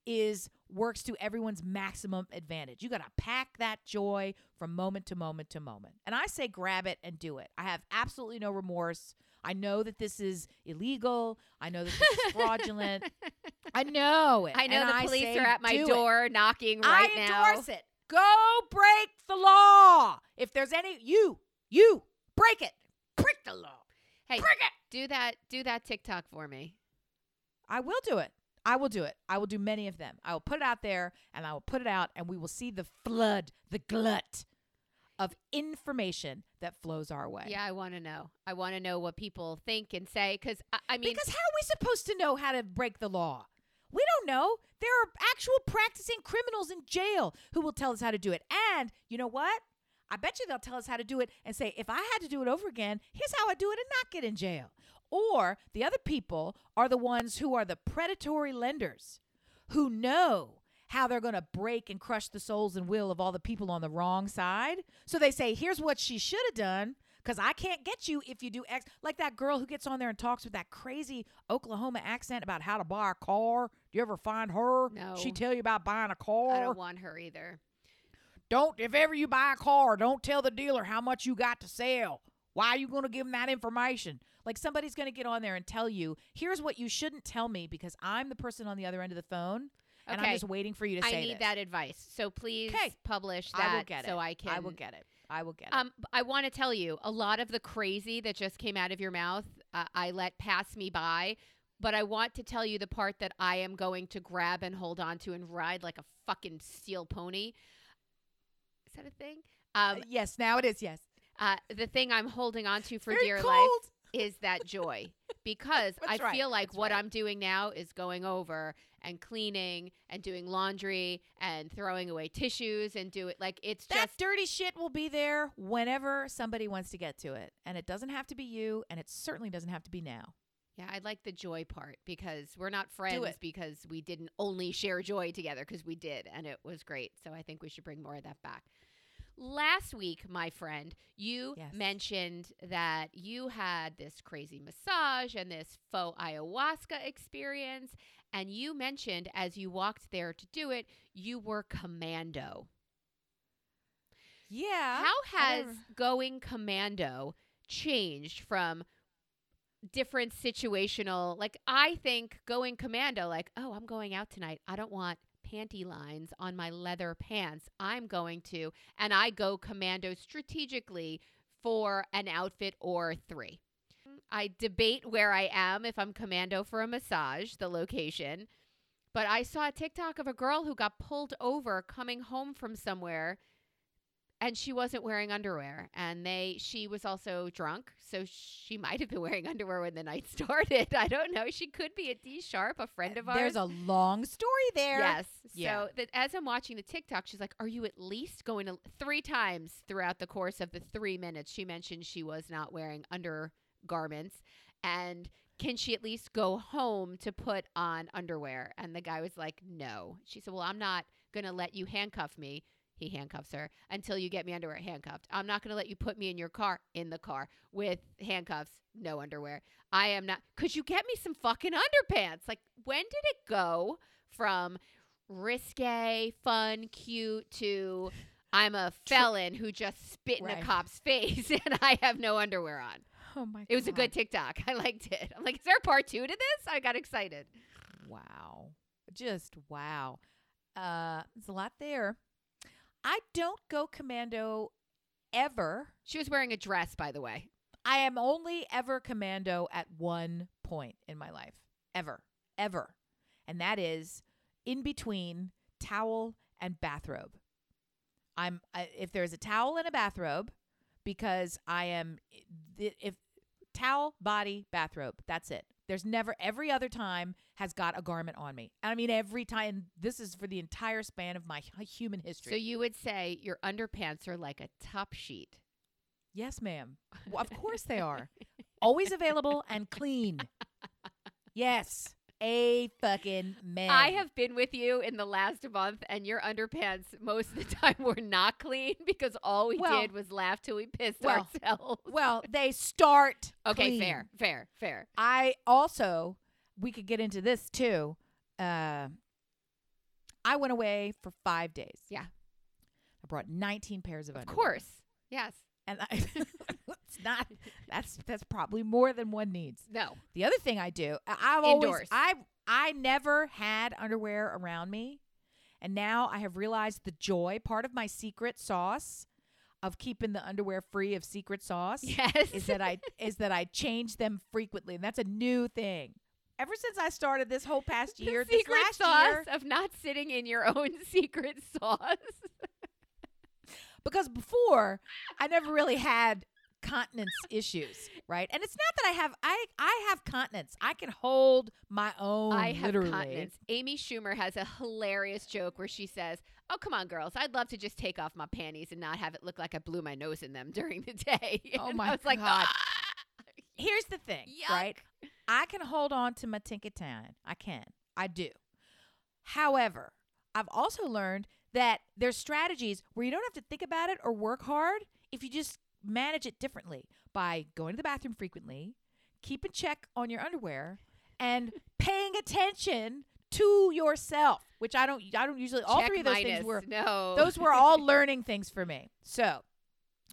is works to everyone's maximum advantage. You got to pack that joy from moment to moment to moment. And I say grab it and do it. I have absolutely no remorse. I know that this is illegal. I know that this is fraudulent. I know it. I know and the police say are at my do it. door knocking right I now. endorse it. Go break the law. If there's any you, you break it. Break the law. Hey, Break it. Do that. Do that TikTok for me. I will do it. I will do it. I will do many of them. I will put it out there and I will put it out and we will see the flood, the glut of information that flows our way. Yeah, I want to know. I want to know what people think and say because I, I mean, because how are we supposed to know how to break the law? We don't know. There are actual practicing criminals in jail who will tell us how to do it. And you know what? I bet you they'll tell us how to do it and say, if I had to do it over again, here's how I do it and not get in jail. Or the other people are the ones who are the predatory lenders who know how they're going to break and crush the souls and will of all the people on the wrong side. So they say, here's what she should have done because I can't get you if you do X. Like that girl who gets on there and talks with that crazy Oklahoma accent about how to buy a car. Do you ever find her? No. She tell you about buying a car. I don't want her either. Don't if ever you buy a car, don't tell the dealer how much you got to sell. Why are you going to give them that information? Like somebody's going to get on there and tell you, here's what you shouldn't tell me because I'm the person on the other end of the phone and I'm just waiting for you to say I need this. that advice. So please 'Kay. publish that I will get it. so I can. I will get it. I will get it. Um, I want to tell you a lot of the crazy that just came out of your mouth, uh, I let pass me by. But I want to tell you the part that I am going to grab and hold on to and ride like a fucking steel pony. Is that a thing? Um, Uh, yes, now it is. Yes. Uh, the thing I'm holding on to for dear life is that joy because I right. feel like That's what right. I'm doing now is going over and cleaning and doing laundry and throwing away tissues and do it like it's That just dirty shit will be there whenever somebody wants to get to it. And it doesn't have to be you, and it certainly doesn't have to be now. yeah I like the joy part because we're not friends because we didn't only share joy together because we did and it was great so I think we should bring more of that back. Last week, my friend, you Yes. mentioned that you had this crazy massage and this faux ayahuasca experience. And you mentioned as you walked there to do it, you were commando. Yeah. How has going commando changed from different situational? Like, I think going commando, like, oh, I'm going out tonight. I don't want panty lines on my leather pants. I'm going to, and I go commando strategically for an outfit or three. I debate where I am if I'm commando for a massage, the location. But I saw a TikTok of a girl who got pulled over coming home from somewhere and she wasn't wearing underwear and they she was also drunk so she might have been wearing underwear when the night started. I don't know. She could be a d sharp a friend uh, of ours There's a long story there. yes. Yeah. so that as i'm watching the tiktok she's like are you at least going to three times throughout the course of the three minutes? She mentioned she was not wearing undergarments and can she at least go home to put on underwear? And the guy was like no. She said well i'm not going to let you handcuff me he handcuffs her until you get me underwear handcuffed. I'm not going to let you put me in your car in the car with handcuffs, no underwear. I am not. Could you get me some fucking underpants? Like, when did it go from risque, fun, cute to I'm a felon who just spit in Right. a cop's face and I have no underwear on? Oh my god. It was a good TikTok. I liked it. I'm like, is there a part two to this? I got excited. Wow. Just wow. Uh there's a lot there. I don't go commando ever. She was wearing a dress, by the way. I am only ever commando at one point in my life. Ever. Ever. And that is in between towel and bathrobe. I'm I, if there's a towel and a bathrobe because I am if towel, body, bathrobe. That's it. There's never every other time has got a garment on me. And I mean every time this is for the entire span of my human history. So you would say your underpants are like a top sheet. Yes, ma'am. Well, of course they are. Always available and clean. Yes. A fucking man. I have been with you in the last month, and your underpants most of the time were not clean because all we Well- did was laugh till we pissed well, ourselves. Well, they start. okay, clean. fair, fair, fair. I also, we could get into this too. Uh, I went away for five days. Yeah. I brought 19 pairs of Of underwear. course, yes. And I, it's not, that's, that's probably more than one needs. No, The other thing I do, I- I've always, I, I never had underwear around me. And now I have realized the joy part of my secret sauce of keeping the underwear free of secret sauce Yes. is that I is that I change them frequently, and that's a new thing. Ever since I started this whole past the year, this secret last sauce year, of not sitting in your own secret sauce. Because before I never really had continence issues, right? And it's not that I have I I have continence. I can hold my own. I have literally. continence. Amy Schumer has a hilarious joke where she says, "Oh, come on, girls! I'd love to just take off my panties and not have it look like I blew my nose in them during the day." Oh my I was like, God. "Ah!" Here's the thing, Yuck. right? I can hold on to my Tinkerton. I can. I do. However, I've also learned that there's strategies where you don't have to think about it or work hard if you just manage it differently by going to the bathroom frequently, keeping check on your underwear, and paying attention to yourself, which I don't I don't usually all Check three of those minus. things were no. those were all learning things for me. So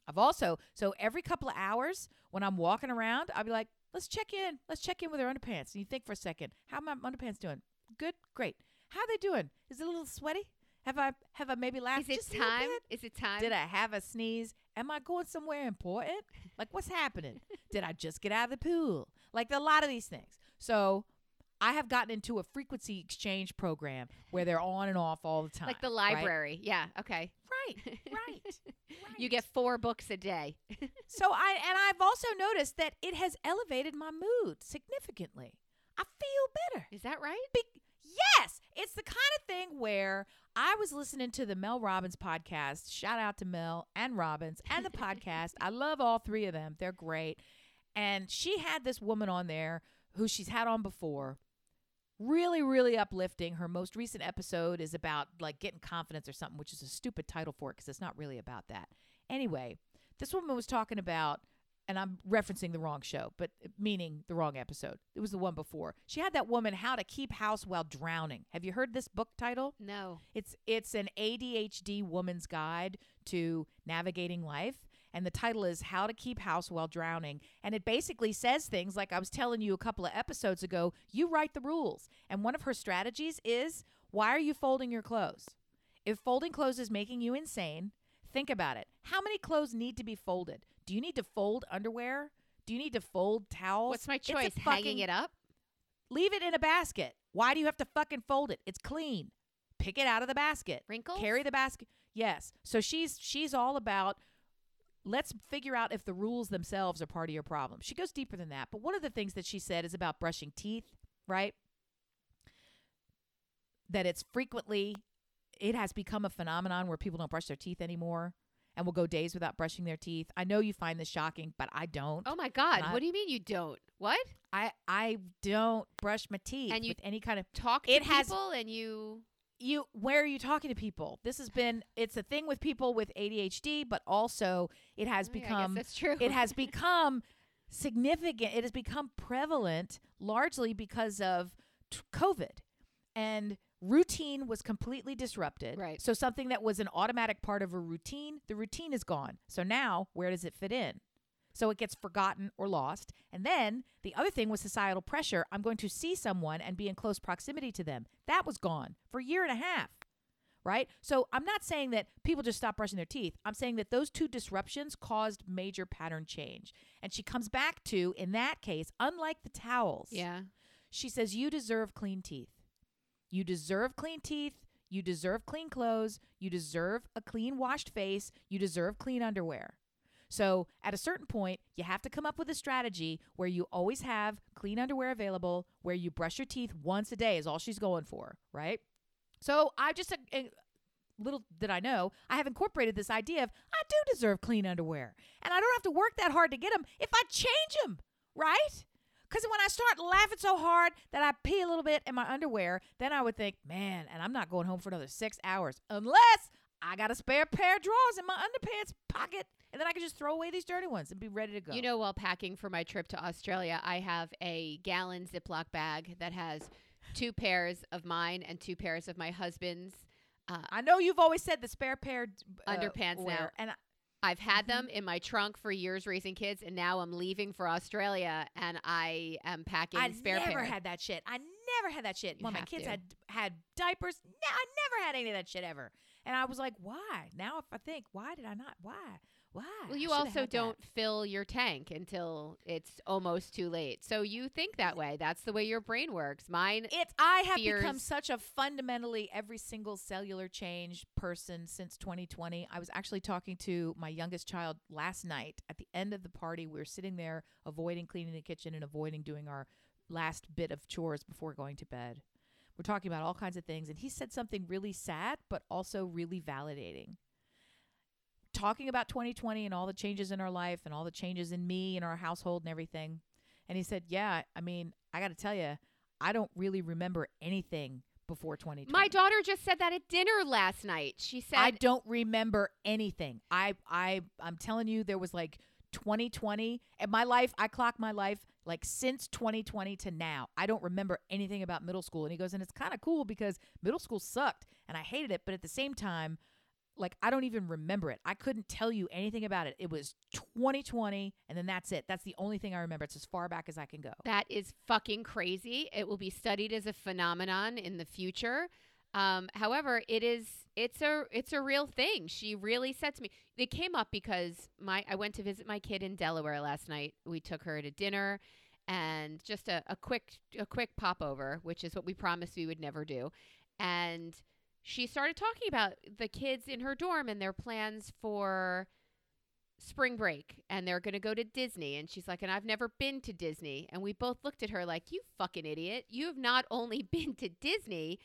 I've also so every couple of hours when I'm walking around, I'll be like, let's check in. Let's check in with our underpants. And you think for a second, how my underpants doing? Good, great. How are they doing? Is it a little sweaty? Have I have I maybe laughed Is it time? Is it time? Did I have a sneeze? Am I going somewhere important? Like what's happening? Did I just get out of the pool? Like a lot of these things. So I have gotten into a frequency exchange program where they're on and off all the time. like the right? library? Yeah. Okay. Right, right. You get four books a day. So I and I've also noticed that it has elevated my mood significantly. I feel better. Is that right? Be- yes, it's the kind of thing where I was listening to the Mel Robbins podcast. Shout out to Mel and Robbins and the podcast. I love all three of them. They're great. And she had this woman on there who she's had on before. Really, really uplifting. Her most recent episode is about like getting confidence or something, which is a stupid title for it because it's not really about that. Anyway, this woman was talking about, and I'm referencing the wrong show, but meaning the wrong episode. It was the one before. She had that woman how to keep house while drowning. Have you heard this book title? No. It's it's an ADHD woman's guide to navigating life. And the title is How to Keep House While Drowning. And it basically says things like I was telling you a couple of episodes ago you write the rules. And one of her strategies is why are you folding your clothes? If folding clothes is making you insane, think about it. How many clothes need to be folded? Do you need to fold underwear? Do you need to fold towels? What's my choice? fucking- Hanging it up? Leave it in a basket. Why do you have to fucking fold it? It's clean. Pick it out of the basket. Wrinkles? Carry the basket. Yes. So she's she's all about let's figure out if the rules themselves are part of your problem. She goes deeper than that. But one of the things that she said is about brushing teeth, right? That it's frequently it has become a phenomenon where people don't brush their teeth anymore and will go days without brushing their teeth. I know you find this shocking, but I don't. Oh my God. Not- what do you mean you don't? What? I I don't brush my teeth And you- with any kind of Talk to It has- people and you. you where are you talking to people this has been it's a thing with people with adhd but also it has Oh, yeah, I guess become that's true. it has become significant it has become prevalent largely because of t- covid and routine was completely disrupted Right. so something that was an automatic part of a routine the routine is gone so now where does it fit in so it gets forgotten or lost. And then the other thing was societal pressure. I'm going to see someone and be in close proximity to them. That was gone for a year and a half. Right? So I'm not saying that people just stop brushing their teeth. I'm saying that those two disruptions caused major pattern change. And she comes back to, in that case, unlike the towels, yeah. she says, You deserve clean teeth. You deserve clean teeth. You deserve clean clothes. You deserve a clean washed face. You deserve clean underwear. So, at a certain point, you have to come up with a strategy where you always have clean underwear available, where you brush your teeth once a day, is all she's going for, right? So, I just, uh, uh, little did I know, I have incorporated this idea of I do deserve clean underwear. And I don't have to work that hard to get them if I change them, right? Because when I start laughing so hard that I pee a little bit in my underwear, then I would think, man, and I'm not going home for another six hours unless I got a spare pair of drawers in my underpants pocket. And then I can just throw away these dirty ones and be ready to go. You know, while packing for my trip to Australia, I have a gallon Ziploc bag that has two pairs of mine and two pairs of my husband's. Uh, I know you've always said the spare pair uh, Underpants now. and I've had Mm-hmm. them in my trunk for years raising kids, and now I'm leaving for Australia, and I am packing. I spare never pair. had that shit. I never had that shit. You when my kids to. had had diapers, no, I never had any of that shit ever. And I was like, why? Now if I think, why did I not? Why? Why? well, you also don't fill your tank until it's almost too late. So you think that way. That's the way your brain works. Mine, It's I have become such a fundamentally every single cellular change person since 2020. I was actually talking to my youngest child last night at the end of the party. We were sitting there avoiding cleaning the kitchen and avoiding doing our last bit of chores before going to bed. We're talking about all kinds of things and he said something really sad but also really validating. Talking about 2020 and all the changes in our life and all the changes in me and our household and everything. And he said, "Yeah, I mean, I got to tell you, I don't really remember anything before 2020. my daughter just said that at dinner last night. She said, I don't remember anything. I I I'm telling you there was like 2020 and my life, I clock my life like since 2020 to now. I don't remember anything about middle school. And he goes, and it's kind of cool because middle school sucked and I hated it, but at the same time, like I don't even remember it. I couldn't tell you anything about it. It was 2020 and then that's it. That's the only thing I remember. It's as far back as I can go. That is fucking crazy. It will be studied as a phenomenon in the future. Um, however, it is it's a it's a real thing. She really said to me. It came up because my I went to visit my kid in Delaware last night. We took her to dinner and just a, a quick a quick popover, which is what we promised we would never do. And she started talking about the kids in her dorm and their plans for spring break and they're going to go to Disney. And she's like and I've never been to Disney. And we both looked at her like you fucking idiot. You have not only been to Disney.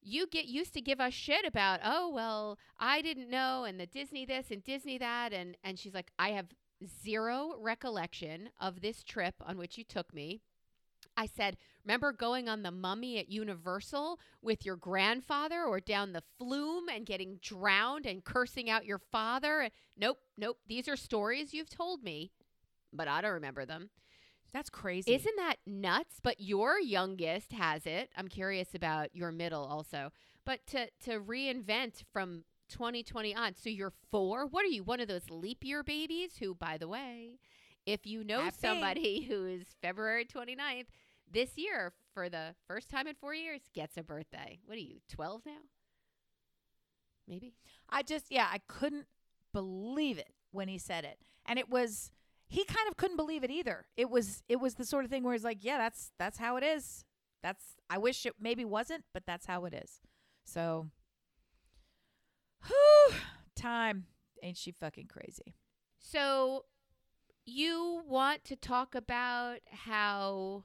You get used to give us shit about oh well I didn't know and the Disney this and Disney that. And and she's like I have zero recollection of this trip on which you took me. I said, remember going on the mummy at Universal with your grandfather or down the flume and getting drowned and cursing out your father? Nope, nope. These are stories you've told me, but I don't remember them. That's crazy. Isn't that nuts? But your youngest has it. I'm curious about your middle also. But to to reinvent from 2020 on. So you're 4. What are you? One of those leap year babies who by the way, if you know Happy. somebody who is February 29th this year for the first time in 4 years gets a birthday. What are you? 12 now? Maybe. I just yeah, I couldn't believe it when he said it. And it was he kind of couldn't believe it either. It was it was the sort of thing where he's like, "Yeah, that's that's how it is. That's I wish it maybe wasn't, but that's how it is." So whew, time ain't she fucking crazy. So you want to talk about how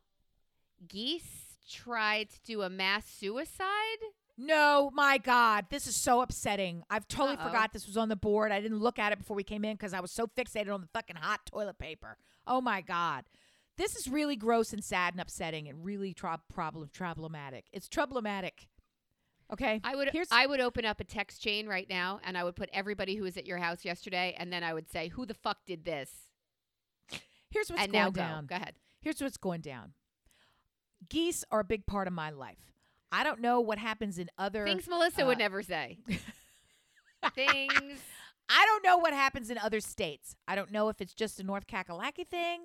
geese tried to do a mass suicide? No, my God, this is so upsetting. I've totally Uh-oh. forgot this was on the board. I didn't look at it before we came in because I was so fixated on the fucking hot toilet paper. Oh my God. This is really gross and sad and upsetting and really tra- problem problematic. It's problematic. Okay. I would Here's I would open up a text chain right now and I would put everybody who was at your house yesterday and then I would say who the fuck did this? here's what's and going now go. down. Go ahead. Here's what's going down. Geese are a big part of my life. I don't know what happens in other Things Melissa uh, would never say. Things I don't know what happens in other states. I don't know if it's just a North Kakalaki thing.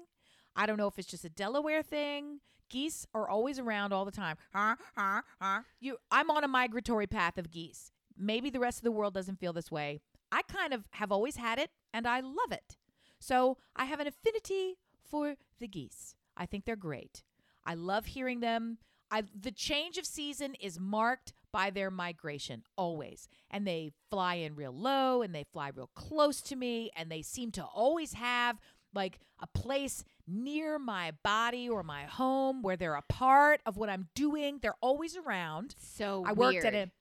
I don't know if it's just a Delaware thing. Geese are always around all the time. Huh, huh, huh. You, I'm on a migratory path of geese. Maybe the rest of the world doesn't feel this way. I kind of have always had it, and I love it. So I have an affinity for the geese. I think they're great. I love hearing them. I, the change of season is marked by their migration always. And they fly in real low and they fly real close to me and they seem to always have like a place near my body or my home where they're a part of what I'm doing. They're always around. so I worked at weird. a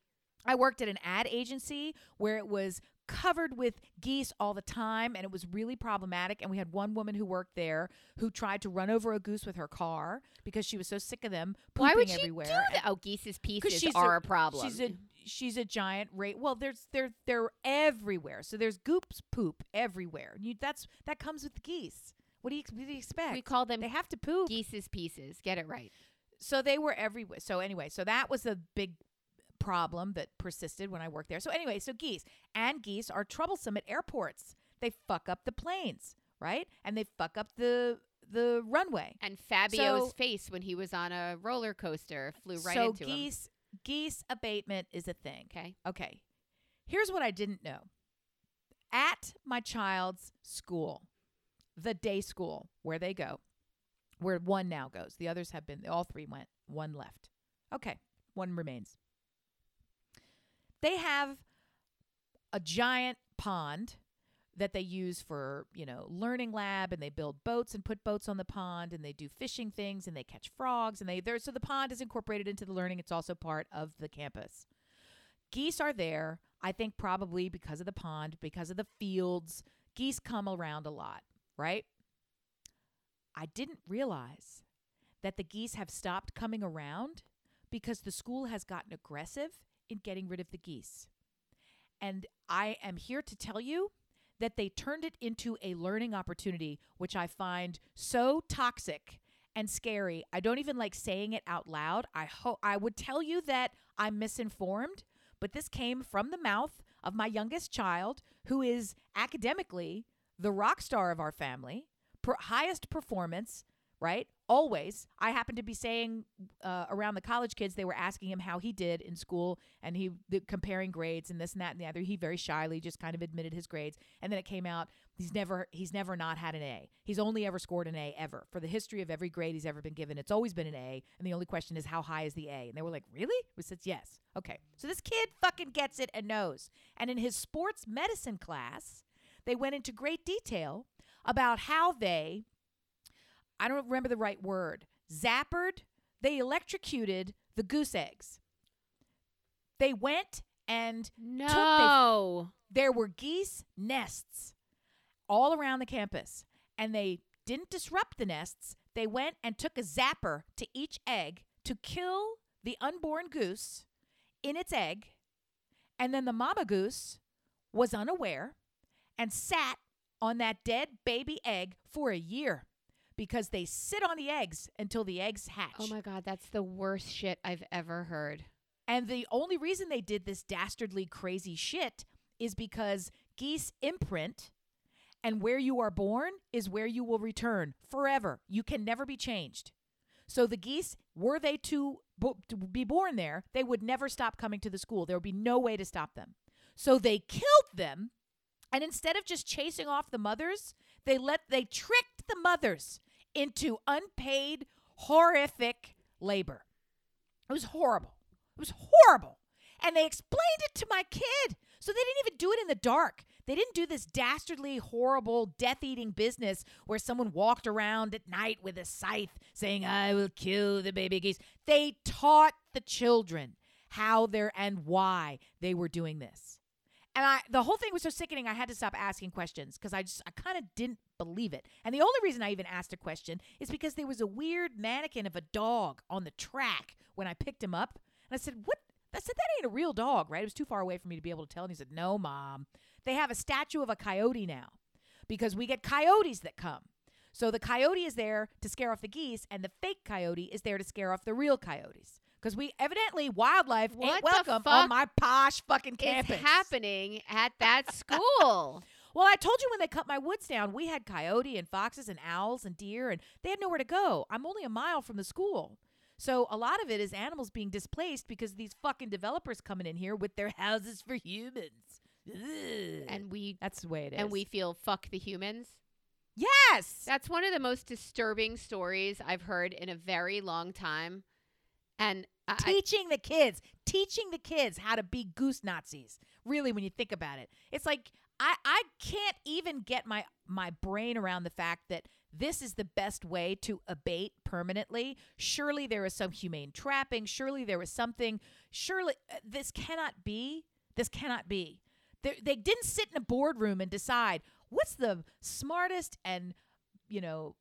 I worked at an ad agency where it was covered with geese all the time and it was really problematic and we had one woman who worked there who tried to run over a goose with her car because she was so sick of them pooping Why would she everywhere. do that? Oh, geese's pieces are a- a, problem. She's a she's a giant rate. Well, there's they're they're everywhere. So there's goops poop everywhere. You that's that comes with the geese. What do you what do you expect? we call them they have to poop. geese's pieces. Get it right. so they were everywhere. So anyway, so that was a big problem that persisted when I worked there. So anyway, so geese and geese are troublesome at airports. they fuck up the planes, right? And they fuck up the the runway. And Fabio's So- face when he was on a roller coaster flew right so into him. geese geese abatement is a thing. Okay. Okay. Here's what I didn't know. At my child's school, the day school where they go, where one now goes, the others have been, all three went, one left. Okay, one remains. They have a giant pond that they use for, you know, learning lab and they build boats and put boats on the pond and they do fishing things and they catch frogs and they there so the pond is incorporated into the learning. It's also part of the campus. Geese are there, I think probably because of the pond, because of the fields. Geese come around a lot, right? I didn't realize that the geese have stopped coming around because the school has gotten aggressive in getting rid of the geese. And I am here to tell you that they turned it into a learning opportunity, which I find so toxic and scary. I don't even like saying it out loud. I hope I would tell you that I'm misinformed, but this came from the mouth of my youngest child, who is academically the rock star of our family, per- highest performance, right? Always. I happened to be saying uh, around the college kids, they were asking him how he did in school, and he the, comparing grades and this and that and the other. He very shyly just kind of admitted his grades, and then it came out he's never he's never not had an A. He's only ever scored an A ever for the history of every grade he's ever been given. It's always been an A, and the only question is how high is the A? And they were like, really? We said yes. Okay, so this kid fucking gets it and knows. And in his sports medicine class, they went into great detail about how they I don't remember the right word. Zappered, they electrocuted the goose eggs. They went and took. No. there were geese nests all around the campus, and they didn't disrupt the nests. They went and took a zapper to each egg to kill the unborn goose in its egg, and then the mama goose was unaware and sat on that dead baby egg for a year because they sit on the eggs until the eggs hatch. Oh my god, that's the worst shit I've ever heard. And the only reason they did this dastardly crazy shit is because geese imprint and where you are born is where you will return forever. You can never be changed. So the geese, were they to, be born there, they would never stop coming to the school. There would be no way to stop them. So they killed them and instead of just chasing off the mothers, they let they tricked the mothers into unpaid horrific labor. It was horrible. It was horrible. And they explained it to my kid. So they didn't even do it in the dark. They didn't do this dastardly, horrible, death eating business where someone walked around at night with a scythe saying, I will kill the baby geese. They taught the children how they're and why they were doing this. And I the whole thing was so sickening I had to stop asking questions because I just I kind of didn't believe it. And the only reason I even asked a question is because there was a weird mannequin of a dog on the track when I picked him up. And I said, "What?" I said, "That ain't a real dog, right?" It was too far away for me to be able to tell. And he said, "No, mom. They have a statue of a coyote now because we get coyotes that come. So the coyote is there to scare off the geese, and the fake coyote is there to scare off the real coyotes." Because we evidently wildlife What ain't welcome on my posh fucking campus. It's happening at that school. Well, I told you when they cut my woods down, we had coyote and foxes and owls and deer, and they had nowhere to go. I'm only a mile from the school. So a lot of it is animals being displaced because these fucking developers coming in here with their houses for humans. Ugh. and we that's the way it is. and we feel fuck the humans. yes, That's one of the most disturbing stories I've heard in a very long time. And I, teaching the kids, teaching the kids how to be goose Nazis. Really, when you think about it, it's like I I can't even get my my brain around the fact that this is the best way to abate permanently. Surely there is some humane trapping. Surely there is something. Surely uh, this cannot be. This cannot be. They, they didn't sit in a boardroom and decide what's the smartest and you know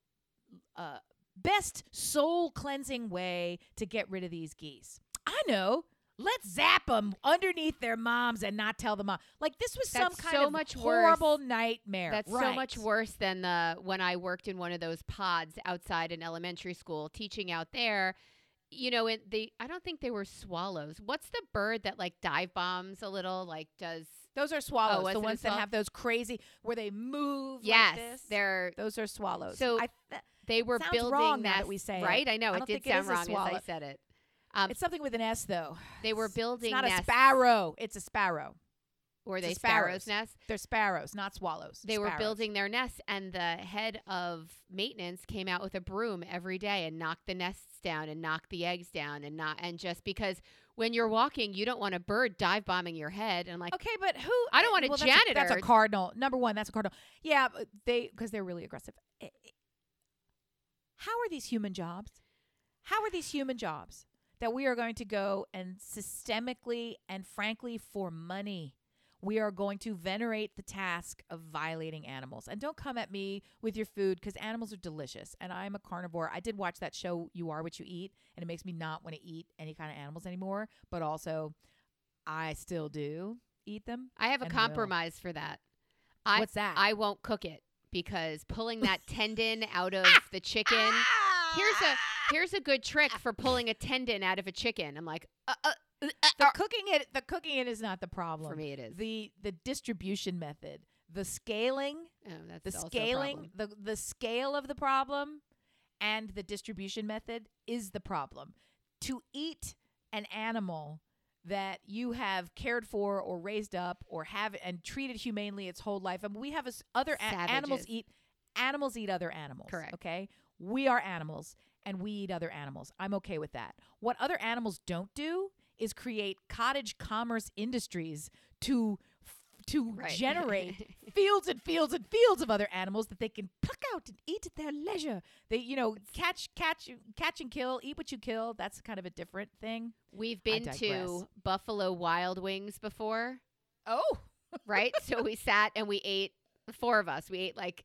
uh, best soul cleansing way to get rid of these geese. I know. Let's zap them underneath their moms and not tell them. Mom. Like this was some That's kind so of much worse. horrible nightmare. That's so much worse than the when I worked in one of those pods outside an elementary school teaching out there. You know, it, they I don't think they were swallows. What's the bird that like dive bombs a little, like does Those are swallows. was the ones that have those crazy where they move. yes, like this. they're those are swallows. So I th- they were sounds building wrong nests. that we say it. right? I know I it did it sound is wrong as I said it. Um, it's something with an S though. they were building It's not nests. a sparrow. It's a sparrow. Were It's they a sparrows' sparrows. nests? They're sparrows, not swallows. They were building their nests, and the head of maintenance came out with a broom every day and knocked the nests down and knocked the eggs down and not and just because when you're walking, you don't want a bird dive bombing your head. And like, Okay, but who? I don't want a well, that's that's a cardinal. Number one, that's a cardinal. Yeah, they because they're really aggressive. How are these human jobs? How are these human jobs that we are going to go and systemically and frankly for money? We are going to venerate the task of violating animals. And don't come at me with your food because animals are delicious. And I'm a carnivore. I did watch that show, You Are What You Eat, and it makes me not want to eat any kind of animals anymore. But also, I still do eat them. I have a and will. compromise for that. I What's that? I won't cook it because pulling that tendon out of the chicken. Here's a here's a good trick for pulling a tendon out of a chicken. I'm like, uh, uh, uh, uh, the uh. cooking it. The cooking it is not the problem. for me it is. the the distribution method, the scaling, Oh, the scaling, the the scale of the problem, and the distribution method is the problem. To eat an animal that you have cared for or raised up or have and treated humanely its whole life. I mean, we have a other a- animals eat animals eat other animals. Correct. Okay, we are animals and we eat other animals. I'm okay with that. What other animals don't do is create cottage commerce industries to to Right. generate fields and fields and fields of other animals that they can pluck out and eat at their leisure. They, you know, catch, catch, catch and kill, eat what you kill. That's kind of a different thing. We've been to Buffalo Wild Wings before, Oh, right? so we sat and we ate four of us. We ate like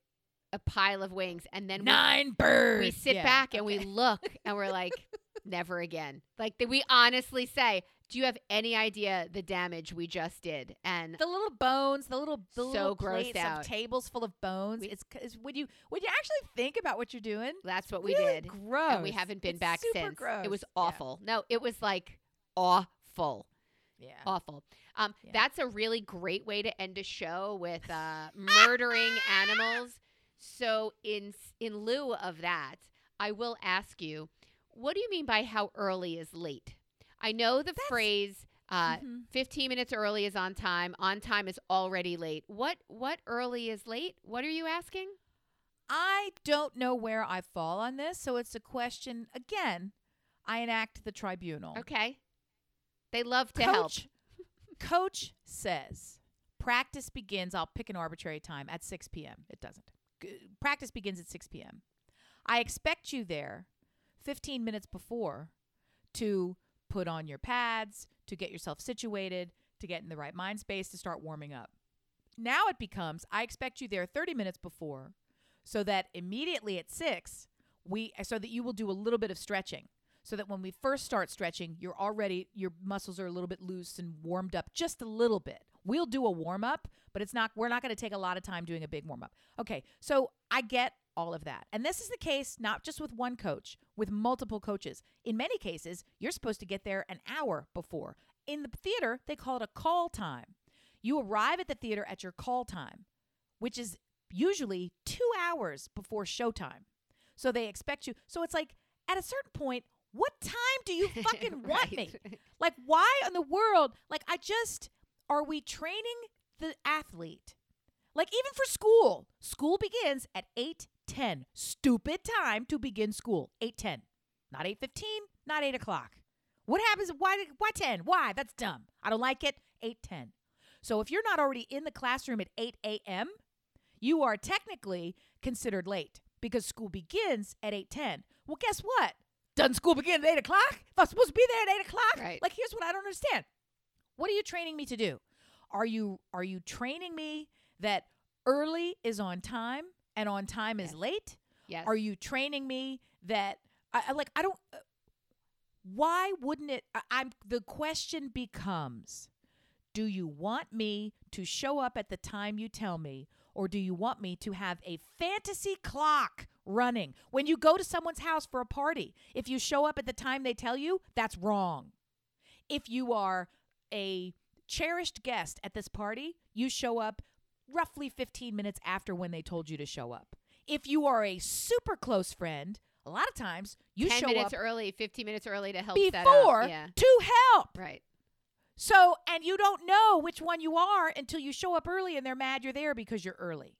a pile of wings, and then we nine birds. we sit Yeah, back and we look and we're like, never again. Like we honestly say, do you have any idea the damage we just did? And the little bones, the little the So little plates out. of tables full of bones. We- it's, it's when you when you actually think about what you're doing. that's what we did. Gross. And we haven't been It's back since. Gross. It was Yeah. awful. No, it was like awful. Yeah. Awful. Um, Yeah. That's a really great way to end a show with uh, murdering animals. So in in lieu of that, I will ask you, what do you mean by how early is late? I know the That's- phrase uh, Mhm. 15 minutes early is on time. On time is already late. What what early is late? What are you asking? I don't know where I fall on this, so it's a question. Again, I enact the tribunal. Okay. They love to help. Coach, Coach says practice begins. I'll pick an arbitrary time at 6 p.m. It doesn't. G- Practice begins at 6 p.m. I expect you there 15 minutes before to put on your pads, to get yourself situated, to get in the right mind space, to start warming up. Now it becomes I expect you there 30 minutes before so that immediately at 6 we so that you will do a little bit of stretching so that when we first start stretching, you're already your muscles are a little bit loose and warmed up just a little bit. We'll do a warm up, but it's not we're not going to take a lot of time doing a big warm up. Okay, so I get all of that. And this is the case not just with one coach, with multiple coaches. In many cases, you're supposed to get there an hour before. In the theater, they call it a call time. You arrive at the theater at your call time, which is usually 2 hours before showtime. So they expect you. So it's like at a certain point, what time do you fucking want me? Like, why in the world? Like, I just, are we training the athlete? Like, even for school, school begins at 8 10. Stupid time to begin school. 8 10. Not 8 15, not 8 o'clock. What happens? Why, why 10? Why? That's dumb. I don't like it. 8 10. So if you're not already in the classroom at 8 a.m., you are technically considered late because school begins at 8 10. Well, guess what? Doesn't school begin at 8 o'clock? If I'm supposed to be there at 8 o'clock? Right. Like, here's what I don't understand. What are you training me to do? Are you are you training me that early is on time and on time is Yes. late? yes. Are you training me that I, I like I don't uh, why wouldn't it I, I'm the question becomes do you want me to show up at the time you tell me or do you want me to have a fantasy clock running when you go to someone's house for a party if you show up at the time they tell you that's wrong if you are a cherished guest at this party, you show up roughly 15 minutes after when they told you to show up. If you are a super close friend, a lot of times you 10 show minutes up early, 15 minutes early to help before. Yeah. to help. Right. So, and you don't know which one you are until you show up early and they're mad you're there because you're early.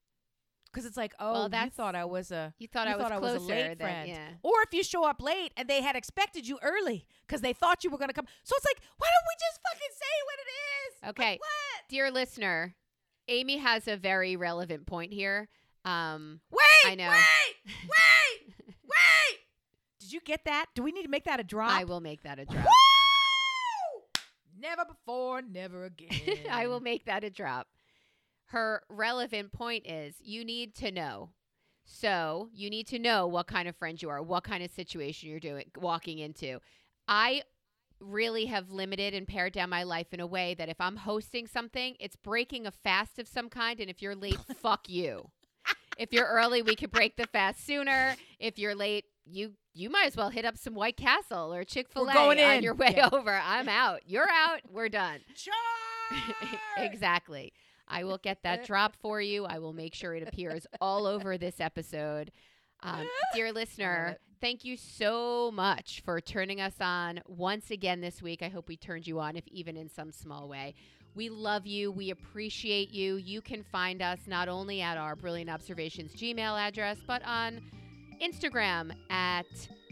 Because it's like, oh, Well, you thought I was a You thought you I was thought closer I was a late than- friend. yeah. Or if you show up late and they had expected you early because they thought you were going to come. So it's like, why don't we just fucking say what it is? Like, Okay. what? Dear listener, Amy has a very relevant point here. Um, Wait. I know. Wait. Wait. wait. Did you get that? Do we need to make that a drop? I will make that a drop. Never before, never again. I will make that a drop. Her relevant point is you need to know. So you need to know what kind of friend you are, what kind of situation you're doing walking into. I really have limited and pared down my life in a way that if I'm hosting something, it's breaking a fast of some kind. And if you're late, fuck you. If you're early, we could break the fast sooner. If you're late, you you might as well hit up some White Castle or Chick Fil A on in. your way Yeah. over. I'm out. You're out. We're done. Exactly. I will get that drop for you. I will make sure it appears all over this episode. Um, dear listener, thank you so much for turning us on once again this week. I hope we turned you on, if even in some small way. We love you. We appreciate you. You can find us not only at our Brilliant Observations Gmail address, but on Instagram at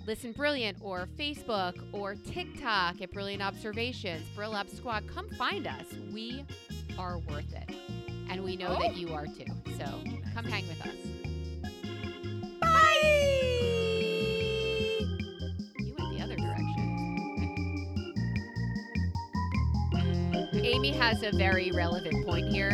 Listen Brilliant or Facebook or TikTok at Brilliant Observations, Brill Up Squad. Come find us. We are worth it. And we know that Oh. you are too. So come hang with us. You went the other direction. Amy has a very relevant point here.